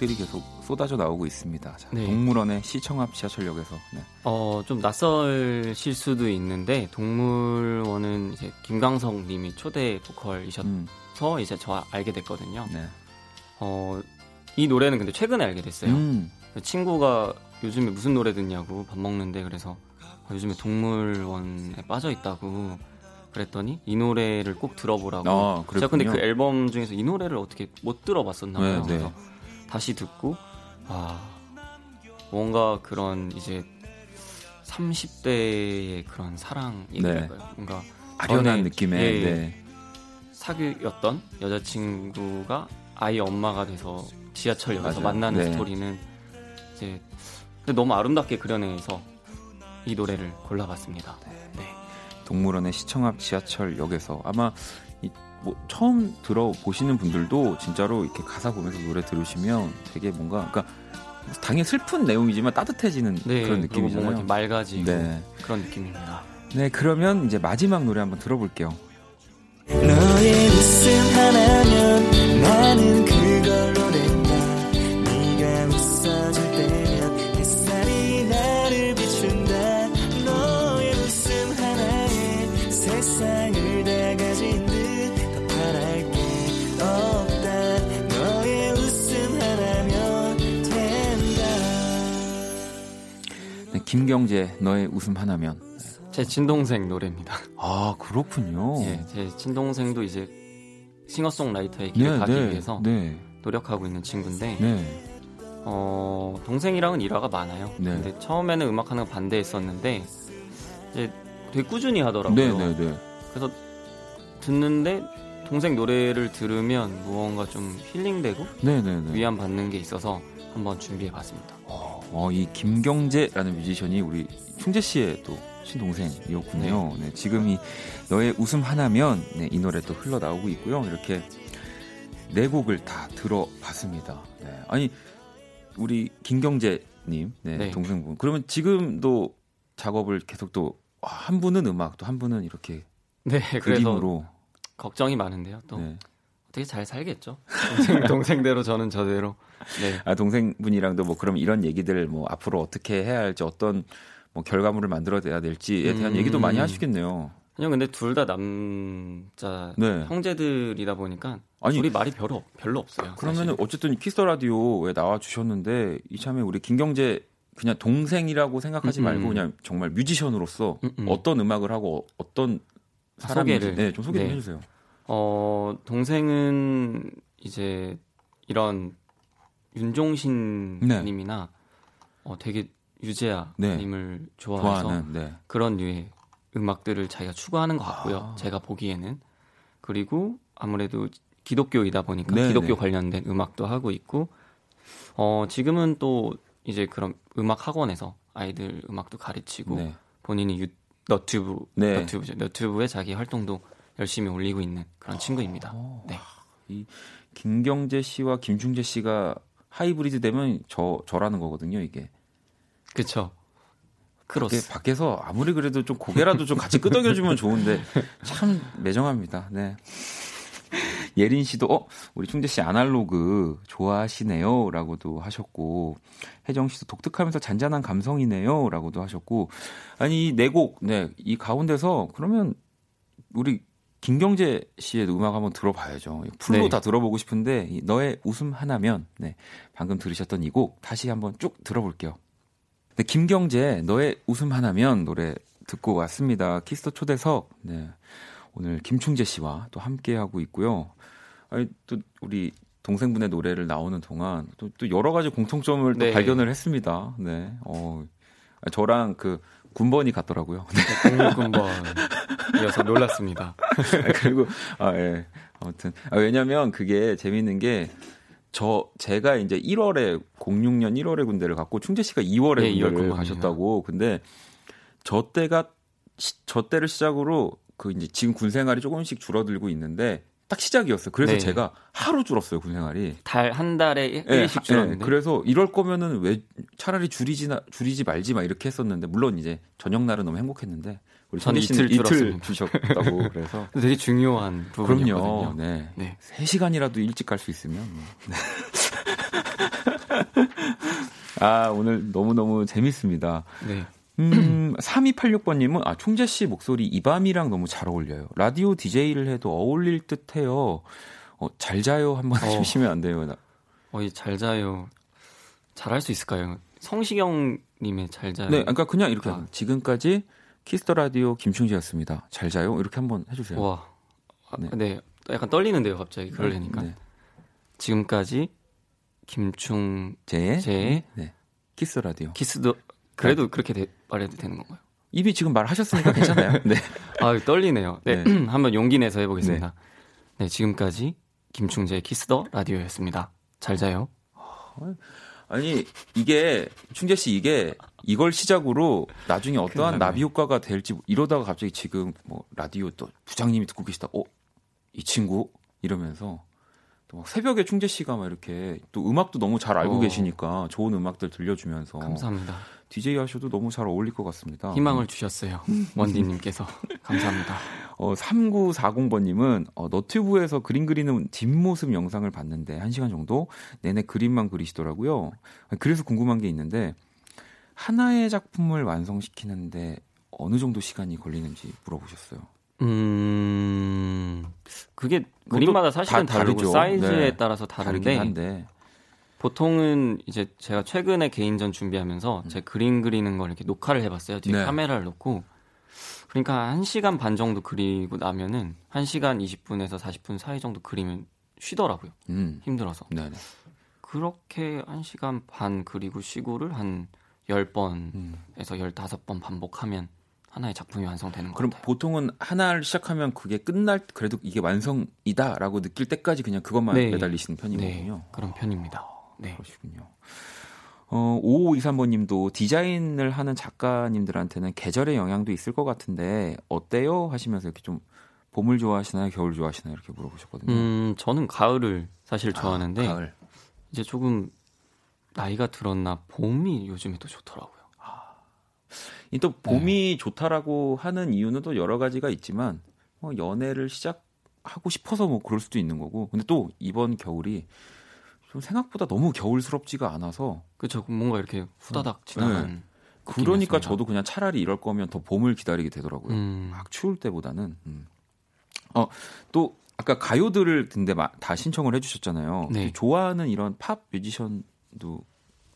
명곡들이 계속 쏟아져 나오고 있습니다. 자, 네. 동물원의 시청 앞 지하철역에서. 네. 어, 좀 낯설실 수도 있는데 동물원은 이제 김광석 님이 초대 보컬이셔서 음. 이제 저 알게 됐거든요. 네. 어, 이 노래는 근데 최근에 알게 됐어요. 음. 친구가 요즘에 무슨 노래 듣냐고 밥 먹는데 그래서 요즘에 동물원에 빠져 있다고 그랬더니 이 노래를 꼭 들어보라고. 아, 제가 근데 그 앨범 중에서 이 노래를 어떻게 못 들어봤었나 봐요. 네, 네. 그래서 다시 듣고 아 뭔가 그런 이제 30대의 그런 사랑이랄까요? 네. 뭔가 아련한 느낌의 예, 네. 사귀었던 여자친구가 아이 엄마가 돼서 지하철역에서. 만나는 네. 스토리는 이제 너무 아름답게 그려내서 이 노래를 골라봤습니다. 네. 네. 동물원의 시청 앞 지하철역에서 아마 뭐 처음 들어보시는 분들도 진짜로 이렇게 가사 보면서 노래 들으시면 되게 뭔가 그러니까 당연히 슬픈 내용이지만 따뜻해지는 네, 그런 느낌이잖아요. 맑아지고 네. 그런 느낌입니다. 네, 그러면 이제 마지막 노래 한번 들어볼게요. 너의 웃음 하나면 나는 그 김경재 너의 웃음 하나면 제 친동생 노래입니다. 아 그렇군요. 예, 제 친동생도 이제 싱어송라이터의 길을 네, 가기 네, 위해서 네. 노력하고 있는 친구인데 네. 어, 동생이랑은 일화가 많아요. 네. 근데 처음에는 음악하는 거 반대했었는데 이제 되게 꾸준히 하더라고요. 네, 그래서 듣는데 동생 노래를 들으면 무언가 좀 힐링되고 위안 받는 게 있어서 한번 준비해봤습니다. 어, 이 김경재라는 뮤지션이 우리 충재 씨의 또 친동생이었군요. 네. 네, 지금 이 너의 웃음 하나면 네, 이 노래 또 흘러나오고 있고요. 이렇게 네 곡을 다 들어봤습니다. 네. 아니 우리 김경재님 네, 네. 동생분 그러면 지금도 작업을 계속 또 한 분은 음악 또 한 분은 이렇게 네, 그림으로 걱정이 많은데요. 또 네. 어떻게 잘 살겠죠. 동생, 동생대로 저는 저대로. 네. 아 동생분이랑도 뭐 그럼 이런 얘기들 뭐 앞으로 어떻게 해야 할지 어떤 뭐 결과물을 만들어내야 될지에 대한 음... 얘기도 많이 하시겠네요. 그냥 근데 둘 다 남자 네. 형제들이다 보니까 아니, 둘이 말이 별로 별로 없어요. 그러면은 어쨌든 키스 라디오에 나와 주셨는데 이참에 우리 김경재 그냥 동생이라고 생각하지 음, 음. 말고 그냥 정말 뮤지션으로서 음, 음. 어떤 음악을 하고 어떤 사람인지 네, 좀 소개 좀 네. 해주세요. 어 동생은 이제 이런 윤종신님이나 네. 어 되게 유재하님을 네. 좋아해서 네. 그런 류의 음악들을 자기가 추구하는 것 같고요. 아. 제가 보기에는 그리고 아무래도 기독교이다 보니까 네, 기독교 네. 관련된 음악도 하고 있고 어 지금은 또 이제 그런 음악 학원에서 아이들 음악도 가르치고 네. 본인이 유, 너튜브 네. 너튜브죠 너튜브에 자기 활동도 열심히 올리고 있는 그런 친구입니다. 아, 네. 이 김경재 씨와 김충재 씨가 하이브리드 되면 저 저라는 거거든요, 이게. 그렇죠. 크로스. 밖에서 아무리 그래도 좀 고개라도 좀 같이 끄덕여주면 좋은데 참 매정합니다. 네. 예린 씨도 어 우리 충재 씨 아날로그 좋아하시네요라고도 하셨고 혜정 씨도 독특하면서 잔잔한 감성이네요라고도 하셨고 아니 네곡네이 가운데서 그러면 우리 김경재 씨의 음악 한번 들어봐야죠. 풀로 네. 다 들어보고 싶은데 너의 웃음 하나면 네 방금 들으셨던 이 곡 다시 한번 쭉 들어볼게요. 네, 김경재 너의 웃음 하나면 노래 듣고 왔습니다. Kiss the 초대석. 네. 오늘 김충재 씨와 또 함께 하고 있고요. 아니 또 우리 동생분의 노래를 나오는 동안 또, 또 여러 가지 공통점을 네. 또 발견을 했습니다. 네. 어. 저랑 그 군번이 같더라고요. 네, 공군번 이어서 놀랐습니다. 그리고 아 예. 아무튼 아, 왜냐면 그게 재밌는 게 저 제가 이제 1월에 06년 1월에 군대를 갔고 충재 씨가 2월에 네, 군대를 가셨다고. 근데 저 때가 저 때를 시작으로 그 이제 지금 군 생활이 조금씩 줄어들고 있는데 딱 시작이었어요. 그래서 네. 제가 하루 줄었어요 군 생활이. 달 한 달에 1씩 네, 줄었는데. 네, 그래서 이럴 거면은 왜 차라리 줄이지나 줄이지 말지 막 이렇게 했었는데 물론 이제 저녁 날은 너무 행복했는데 우리 전 이틀, 이틀 주셨다고 그래서 되게 중요한 부분이거든요. 네. 네. 3시간이라도 일찍 갈 수 있으면 뭐. 네. 아, 오늘 너무너무 재밌습니다. 네. 음, 3286번님은, 아, 총재 씨 목소리 이 밤이랑 너무 잘 어울려요. 라디오 DJ를 해도 어울릴 듯 해요. 어, 잘 자요 한번 어. 해주시면 안 돼요. 어, 잘 자요. 잘할 수 있을까요? 성시경님의 잘 자요. 네, 그러니까 그냥 이렇게 아. 지금까지 Kiss the Radio 김충재였습니다. 잘 자요. 이렇게 한번 해주세요. 와, 아, 네. 네. 약간 떨리는데요, 갑자기 그러려니까. 네. 지금까지 김충재의 제 네. Kiss the Radio. 키스도 그래도 네. 그렇게 되, 말해도 되는 건가요? 입이 지금 말하셨으니까 괜찮아요. 네. 아 떨리네요. 네, 네. 한번 용기 내서 해보겠습니다. 네, 네 지금까지 김충재의 Kiss the Radio였습니다. 잘 자요. 아니 이게 충재 씨 이게 이걸 시작으로 나중에 어떠한 나비 효과가 될지 이러다가 갑자기 지금 뭐 라디오 또 부장님이 듣고 계시다. 어? 이 친구 이러면서 또 새벽에 충재 씨가 막 이렇게 또 음악도 너무 잘 알고 어. 계시니까 좋은 음악들 들려주면서 감사합니다. DJ 하셔도 너무 잘 어울릴 것 같습니다. 희망을 주셨어요. 원디 님께서. 감사합니다. 어, 3940번님은 어, 너튜브에서 그림 그리는 뒷모습 영상을 봤는데 1시간 정도 내내 그림만 그리시더라고요. 그래서 궁금한 게 있는데 하나의 작품을 완성시키는데 어느 정도 시간이 걸리는지 물어보셨어요. 음, 그게 그림마다 사실은 다, 다르고 사이즈에 네. 따라서 다른데 한데. 보통은 이제 제가 최근에 개인전 준비하면서 음. 제 그림 그리는 걸 이렇게 녹화를 해봤어요. 뒤에 네. 카메라를 놓고. 그러니까 1시간 반 정도 그리고 나면은 1시간 20분에서 40분 사이 정도 그리면 쉬더라고요. 음. 힘들어서. 네네. 그렇게 1시간 반 그리고 쉬고를 한 10번에서 음. 15번 반복하면 하나의 작품이 완성되는 거예요. 그럼 같아요. 보통은 하나를 시작하면 그게 끝날 그래도 이게 완성이다라고 느낄 때까지 그냥 그것만 네. 매달리시는 편이거든요. 네. 그런 편입니다. 네. 그러시군요. 어, 5523번님도 디자인을 하는 작가님들한테는 계절의 영향도 있을 것 같은데 어때요? 하시면서 이렇게 좀 봄을 좋아하시나요? 겨울 좋아하시나요? 이렇게 물어보셨거든요. 음, 저는 가을을 사실 아, 좋아하는데 아, 가을. 이제 조금 나이가 들었나 봄이 요즘에 또 좋더라고요. 아. 또 봄이 네. 좋다라고 하는 이유는 또 여러 가지가 있지만 어, 연애를 시작 하고 싶어서 뭐 그럴 수도 있는 거고. 근데 또 이번 겨울이 좀 생각보다 너무 겨울스럽지가 않아서 그렇죠. 뭔가 이렇게 후다닥 음. 지나간 네. 그러니까 저도 그냥 차라리 이럴 거면 더 봄을 기다리게 되더라고요. 음. 막 추울 때보다는. 음. 어, 또 아까 가요들을 근데 다 신청을 해 주셨잖아요. 네. 좋아하는 이런 팝 뮤지션도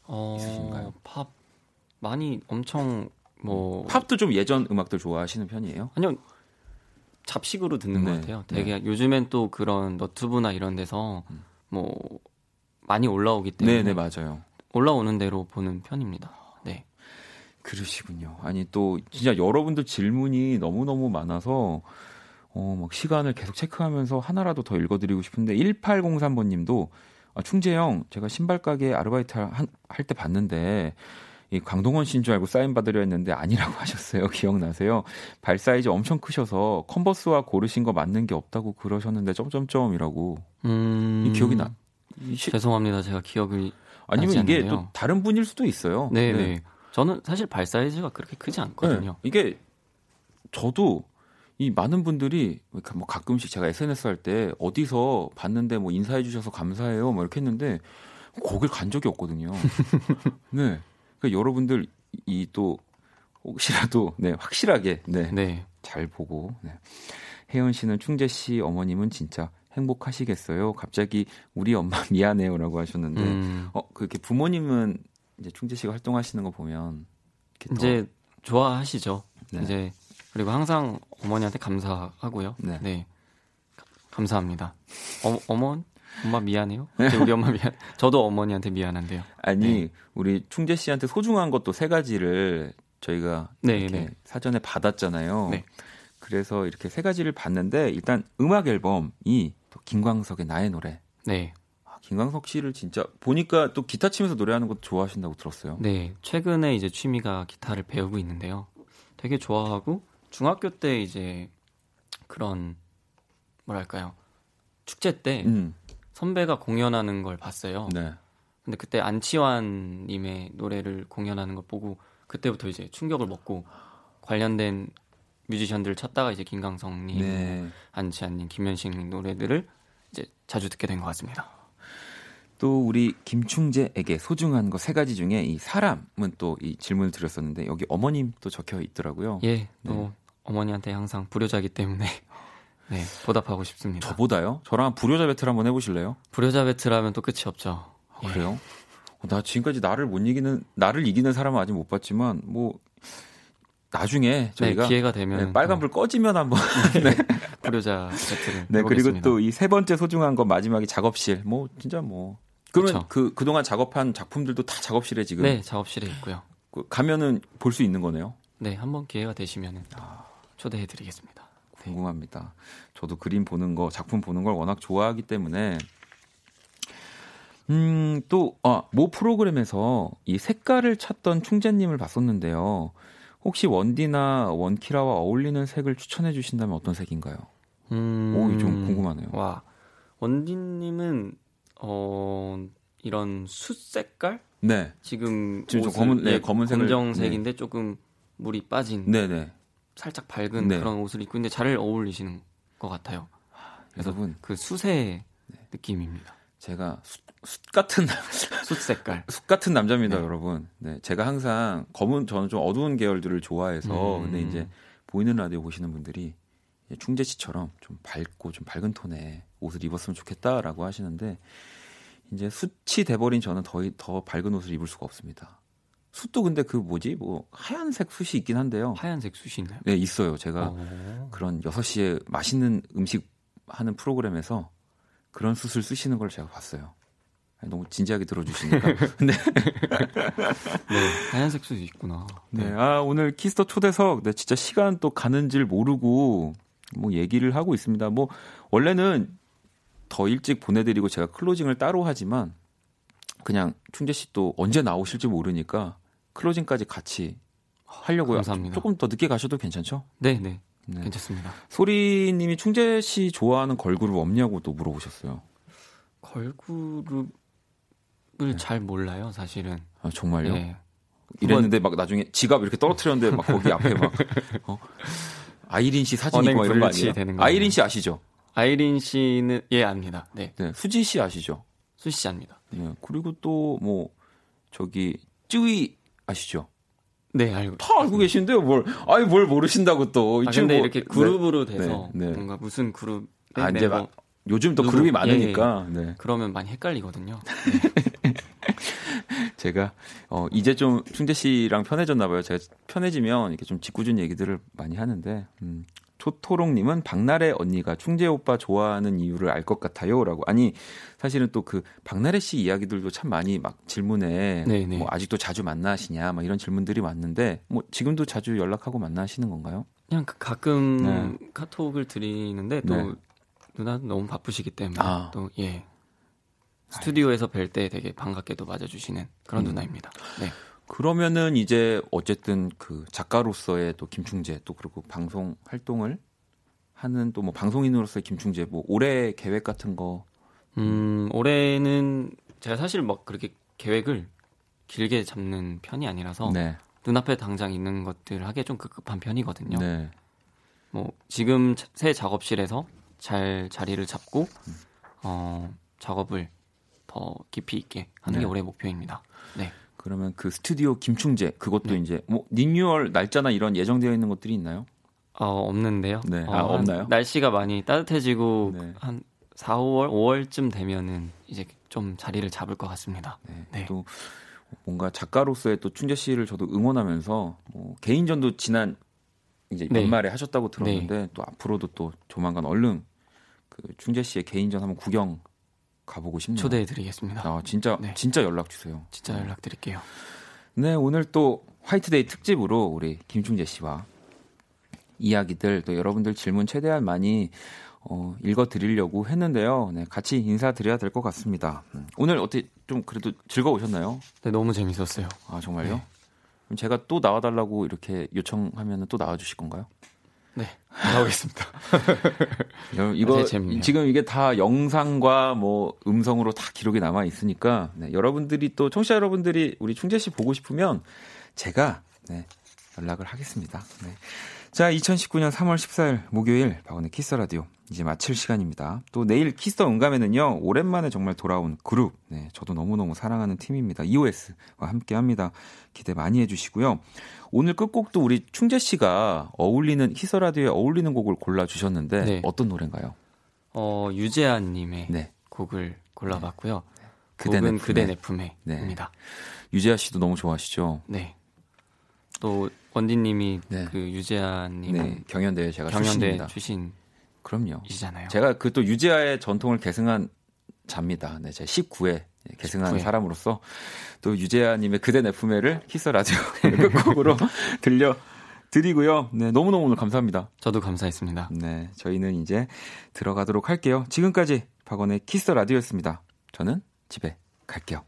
어, 있으신가요? 팝 많이 엄청 뭐 팝도 좀 예전 음악들 좋아하시는 편이에요? 아니요. 잡식으로 듣는 네. 것 같아요. 되게 네. 요즘엔 또 그런 너튜브나 이런 데서 음. 뭐 많이 올라오기 때문에 네, 네, 맞아요. 올라오는 대로 보는 편입니다. 네. 그러시군요. 아니 또 진짜 여러분들 질문이 너무너무 많아서 어, 막 시간을 계속 체크하면서 하나라도 더 읽어드리고 싶은데 1803번 님도 아, 충재형 제가 신발 가게 아르바이트 할 때 봤는데 이 강동원 씨인 줄 알고 사인 받으려 했는데 아니라고 하셨어요. 기억나세요? 발 사이즈 엄청 크셔서 컨버스와 고르신 거 맞는 게 없다고 그러셨는데 점점점이라고. 음... 이 기억이 나. 이 시... 죄송합니다. 제가 기억을 아니면 이게 않는데요. 또 다른 분일 수도 있어요. 네, 네, 네. 저는 사실 발 사이즈가 그렇게 크지 않거든요. 네. 이게 저도 이 많은 분들이 뭐 가끔씩 제가 SNS 할 때 어디서 봤는데 뭐 인사해 주셔서 감사해요 뭐 이렇게 했는데 거길 간 적이 없거든요. 네. 그러니까 여러분들 이 또 혹시라도 네 확실하게 네, 네. 잘 보고 네. 혜연 씨는 충재 씨 어머님은 진짜 행복하시겠어요. 갑자기 우리 엄마 미안해요라고 하셨는데 음. 어 그렇게 부모님은 이제 충재 씨가 활동하시는 거 보면 이제 좋아하시죠. 네. 이제 그리고 항상 어머니한테 감사하고요. 네. 네. 감사합니다. 어, 어머 엄마 미안해요. 우리 엄마 미안. 저도 어머니한테 미안한데요. 아니 네. 우리 충재 씨한테 소중한 것도 세 가지를 저희가 네, 네. 사전에 받았잖아요. 네. 그래서 이렇게 세 가지를 봤는데 일단 음악 앨범이 또 김광석의 나의 노래. 네. 아, 김광석 씨를 진짜 보니까 또 기타 치면서 노래하는 것도 좋아하신다고 들었어요. 네. 최근에 이제 취미가 기타를 배우고 있는데요. 되게 좋아하고 중학교 때 이제 그런 뭐랄까요 축제 때 음. 선배가 공연하는 걸 봤어요. 네. 근데 그때 안치환 님의 노래를 공연하는 걸 보고 그때부터 이제 충격을 먹고 관련된 뮤지션들을 찾다가 이제 김강성님, 네. 안치환님, 김현식 노래들을 이제 자주 듣게 된 것 같습니다. 또 우리 김충재에게 소중한 거 세 가지 중에 이 사람은 또 이 질문을 드렸었는데 여기 어머님 또 적혀 있더라고요. 예, 또 네. 어머니한테 항상 불효자기 때문에 네, 보답하고 싶습니다. 저보다요? 저랑 불효자 배틀 한번 해보실래요? 불효자 배틀하면 또 끝이 없죠. 아, 그래요? 예. 나 지금까지 나를 못 이기는 나를 이기는 사람은 아직 못 봤지만 뭐 나중에 네, 저희가 네, 기회가 되면 네, 빨간불 꺼지면 한번 네. 불효자 배틀을 네 그리고 또 이 세 번째 소중한 건 마지막에 작업실 뭐 진짜 뭐 그러면 그 그동안 작업한 작품들도 다 작업실에 지금 네 작업실에 있고요. 그 가면은 볼 수 있는 거네요. 네 한번 기회가 되시면은 아... 초대해드리겠습니다. 궁금합니다. 저도 그림 보는 거, 작품 보는 걸 워낙 좋아하기 때문에 음, 또, 아, 모 프로그램에서 이 색깔을 찾던 충재님을 봤었는데요. 혹시 원디나 원키라와 어울리는 색을 추천해 주신다면 어떤 색인가요? 음, 오, 좀 궁금하네요. 와, 원디님은, 어, 이런 숯 색깔? 네. 지금, 지금 검은, 네, 검은색 검정색인데 네. 조금 물이 빠진. 네네. 살짝 밝은 네. 그런 옷을 입고 있는데 잘 어울리시는 것 같아요. 그래서 여러분 그 숯의 네. 느낌입니다. 제가 숯, 숯 같은 숯 색깔 숯 같은 남자입니다, 네. 여러분. 네, 제가 항상 검은 저는 좀 어두운 계열들을 좋아해서 음. 근데 이제 보이는 라디오 보시는 분들이 충재 씨처럼 좀 밝고 좀 밝은 톤의 옷을 입었으면 좋겠다라고 하시는데 이제 숯이 돼버린 저는 더, 더 밝은 옷을 입을 수가 없습니다. 숯도 근데 그 뭐지 뭐 하얀색 숯이 있긴 한데요. 하얀색 숯이 있나요? 네 있어요. 제가 오. 어. 그런 6시에 맛있는 음식 하는 프로그램에서 그런 숯을 쓰시는 걸 제가 봤어요. 너무 진지하게 들어주시니까. 네. 네. 하얀색 숯이 있구나. 네. 네. 아, 오늘 키스터 초대석, 네, 진짜 시간 또 가는 줄 모르고 뭐 얘기를 하고 있습니다. 뭐, 원래는 더 일찍 보내드리고 제가 클로징을 따로 하지만 그냥 충재 씨 또 언제 나오실지 모르니까 클로징까지 같이 하려고요. 감사합니다. 조금 더 늦게 가셔도 괜찮죠? 네, 네. 네. 괜찮습니다. 소리님이 충재 씨 좋아하는 걸그룹 없냐고 또 물어보셨어요. 걸그룹 을 네. 잘 몰라요, 사실은. 아, 정말요? 네. 이랬는데 막 나중에 지갑 이렇게 떨어뜨렸는데 막 거기 앞에 막 어? 아이린 씨 사진 있고 이런 거 아니에요? 아이린 씨 아시죠? 아이린 씨는 예 압니다. 네. 네. 수지 씨 아시죠? 수지 씨 압니다. 네. 그리고 또 뭐 저기 쯔위 아시죠? 네, 알고. 다 알고 계신데요, 뭘. 아니, 뭘 모르신다고 또. 아, 근데 이렇게 네. 그룹으로 네. 돼서 네, 네. 뭔가 무슨 그룹. 아, 이제 막 요즘 또 누구, 그룹이 많으니까. 예, 예. 네. 그러면 많이 헷갈리거든요. 제가 어 이제 좀 충재 씨랑 편해졌나 봐요. 제가 편해지면 이렇게 좀 짓궂은 얘기들을 많이 하는데 음. 초토롱님은 박나래 언니가 충재 오빠 좋아하는 이유를 알 것 같아요라고 아니 사실은 또 그 박나래 씨 이야기들도 참 많이 막 질문에 네네. 네. 뭐 아직도 자주 만나시냐 막 이런 질문들이 왔는데 뭐 지금도 자주 연락하고 만나시는 건가요? 그냥 그 가끔 네. 카톡을 드리는데 또 네. 누나 너무 바쁘시기 때문에 아. 또예 스튜디오에서 뵐 때 되게 반갑게도 맞아주시는 그런 음. 누나입니다. 네. 그러면은 이제 어쨌든 그 작가로서의 또 김충재 또 그리고 방송 활동을 하는 또 뭐 방송인으로서의 김충재 뭐 올해 계획 같은 거. 음 올해는 제가 사실 막 그렇게 계획을 길게 잡는 편이 아니라서 네. 눈앞에 당장 있는 것들 하기에 좀 급급한 편이거든요. 네. 뭐 지금 새 작업실에서 잘 자리를 잡고 음. 어 작업을 더 깊이 있게 하는 네. 게 올해 목표입니다. 네. 그러면 그 스튜디오 김충재 그것도 네. 이제 뭐 리뉴얼 날짜나 이런 예정되어 있는 것들이 있나요? 어, 없는데요. 네. 어, 아, 없나요? 날씨가 많이 따뜻해지고 네. 한 4, 5월, 5월쯤 되면은 이제 좀 자리를 잡을 것 같습니다. 네. 네. 또 뭔가 작가로서의 또 충재 씨를 저도 응원하면서 뭐 개인전도 지난 이제 네. 연말에 하셨다고 들었는데 네. 또 앞으로도 또 조만간 얼른 그 충재 씨의 개인전 한번 구경 가보고 싶네요. 초대해드리겠습니다. 아, 진짜 네. 진짜 연락 주세요. 진짜 네. 연락 드릴게요. 네, 오늘 또 화이트데이 특집으로 우리 김충재 씨와 이야기들 또 여러분들 질문 최대한 많이 어, 읽어드리려고 했는데요. 네, 같이 인사드려야 될 것 같습니다. 음, 오늘 어떻게 좀 그래도 즐거우셨나요? 네, 너무 재밌었어요. 아 정말요? 네. 그럼 제가 또 나와달라고 이렇게 요청하면 또 나와주실 건가요? 네, 나오겠습니다. 이거 지금 이게 다 영상과 뭐 음성으로 다 기록이 남아 있으니까 네, 여러분들이 또 청취자 여러분들이 우리 충재 씨 보고 싶으면 제가 네, 연락을 하겠습니다. 네. 자, 2019년 3월 14일 목요일 박원의 키스 라디오 이제 마칠 시간입니다. 또 내일 키스 응감에는요 오랜만에 정말 돌아온 그룹, 네, 저도 너무너무 사랑하는 팀입니다. EOS와 함께 합니다. 기대 많이 해주시고요. 오늘 끝곡도 우리 충재 씨가 어울리는 히서 라디오에 어울리는 곡을 골라 주셨는데 네. 어떤 노래인가요? 어 유재한 님의 네. 곡을 골라봤고요. 네. 그대 곡은 그대 내 품에입니다. 네. 유재하 씨도 너무 좋아하시죠? 네. 또 원디님이 네. 그 유재하님 네. 경연대회 제가 경연대 출신 그럼요. 이잖아요. 제가 그 또 유재하의 전통을 계승한 자입니다. 네, 제 19회 계승한 19회. 사람으로서 또 유재하님의 그대 내 품에를 키스 라디오 끝곡으로 들려 드리고요. 네, 너무너무 오늘 감사합니다. 저도 감사했습니다. 네, 저희는 이제 들어가도록 할게요. 지금까지 박원의 키스 라디오였습니다. 저는 집에 갈게요.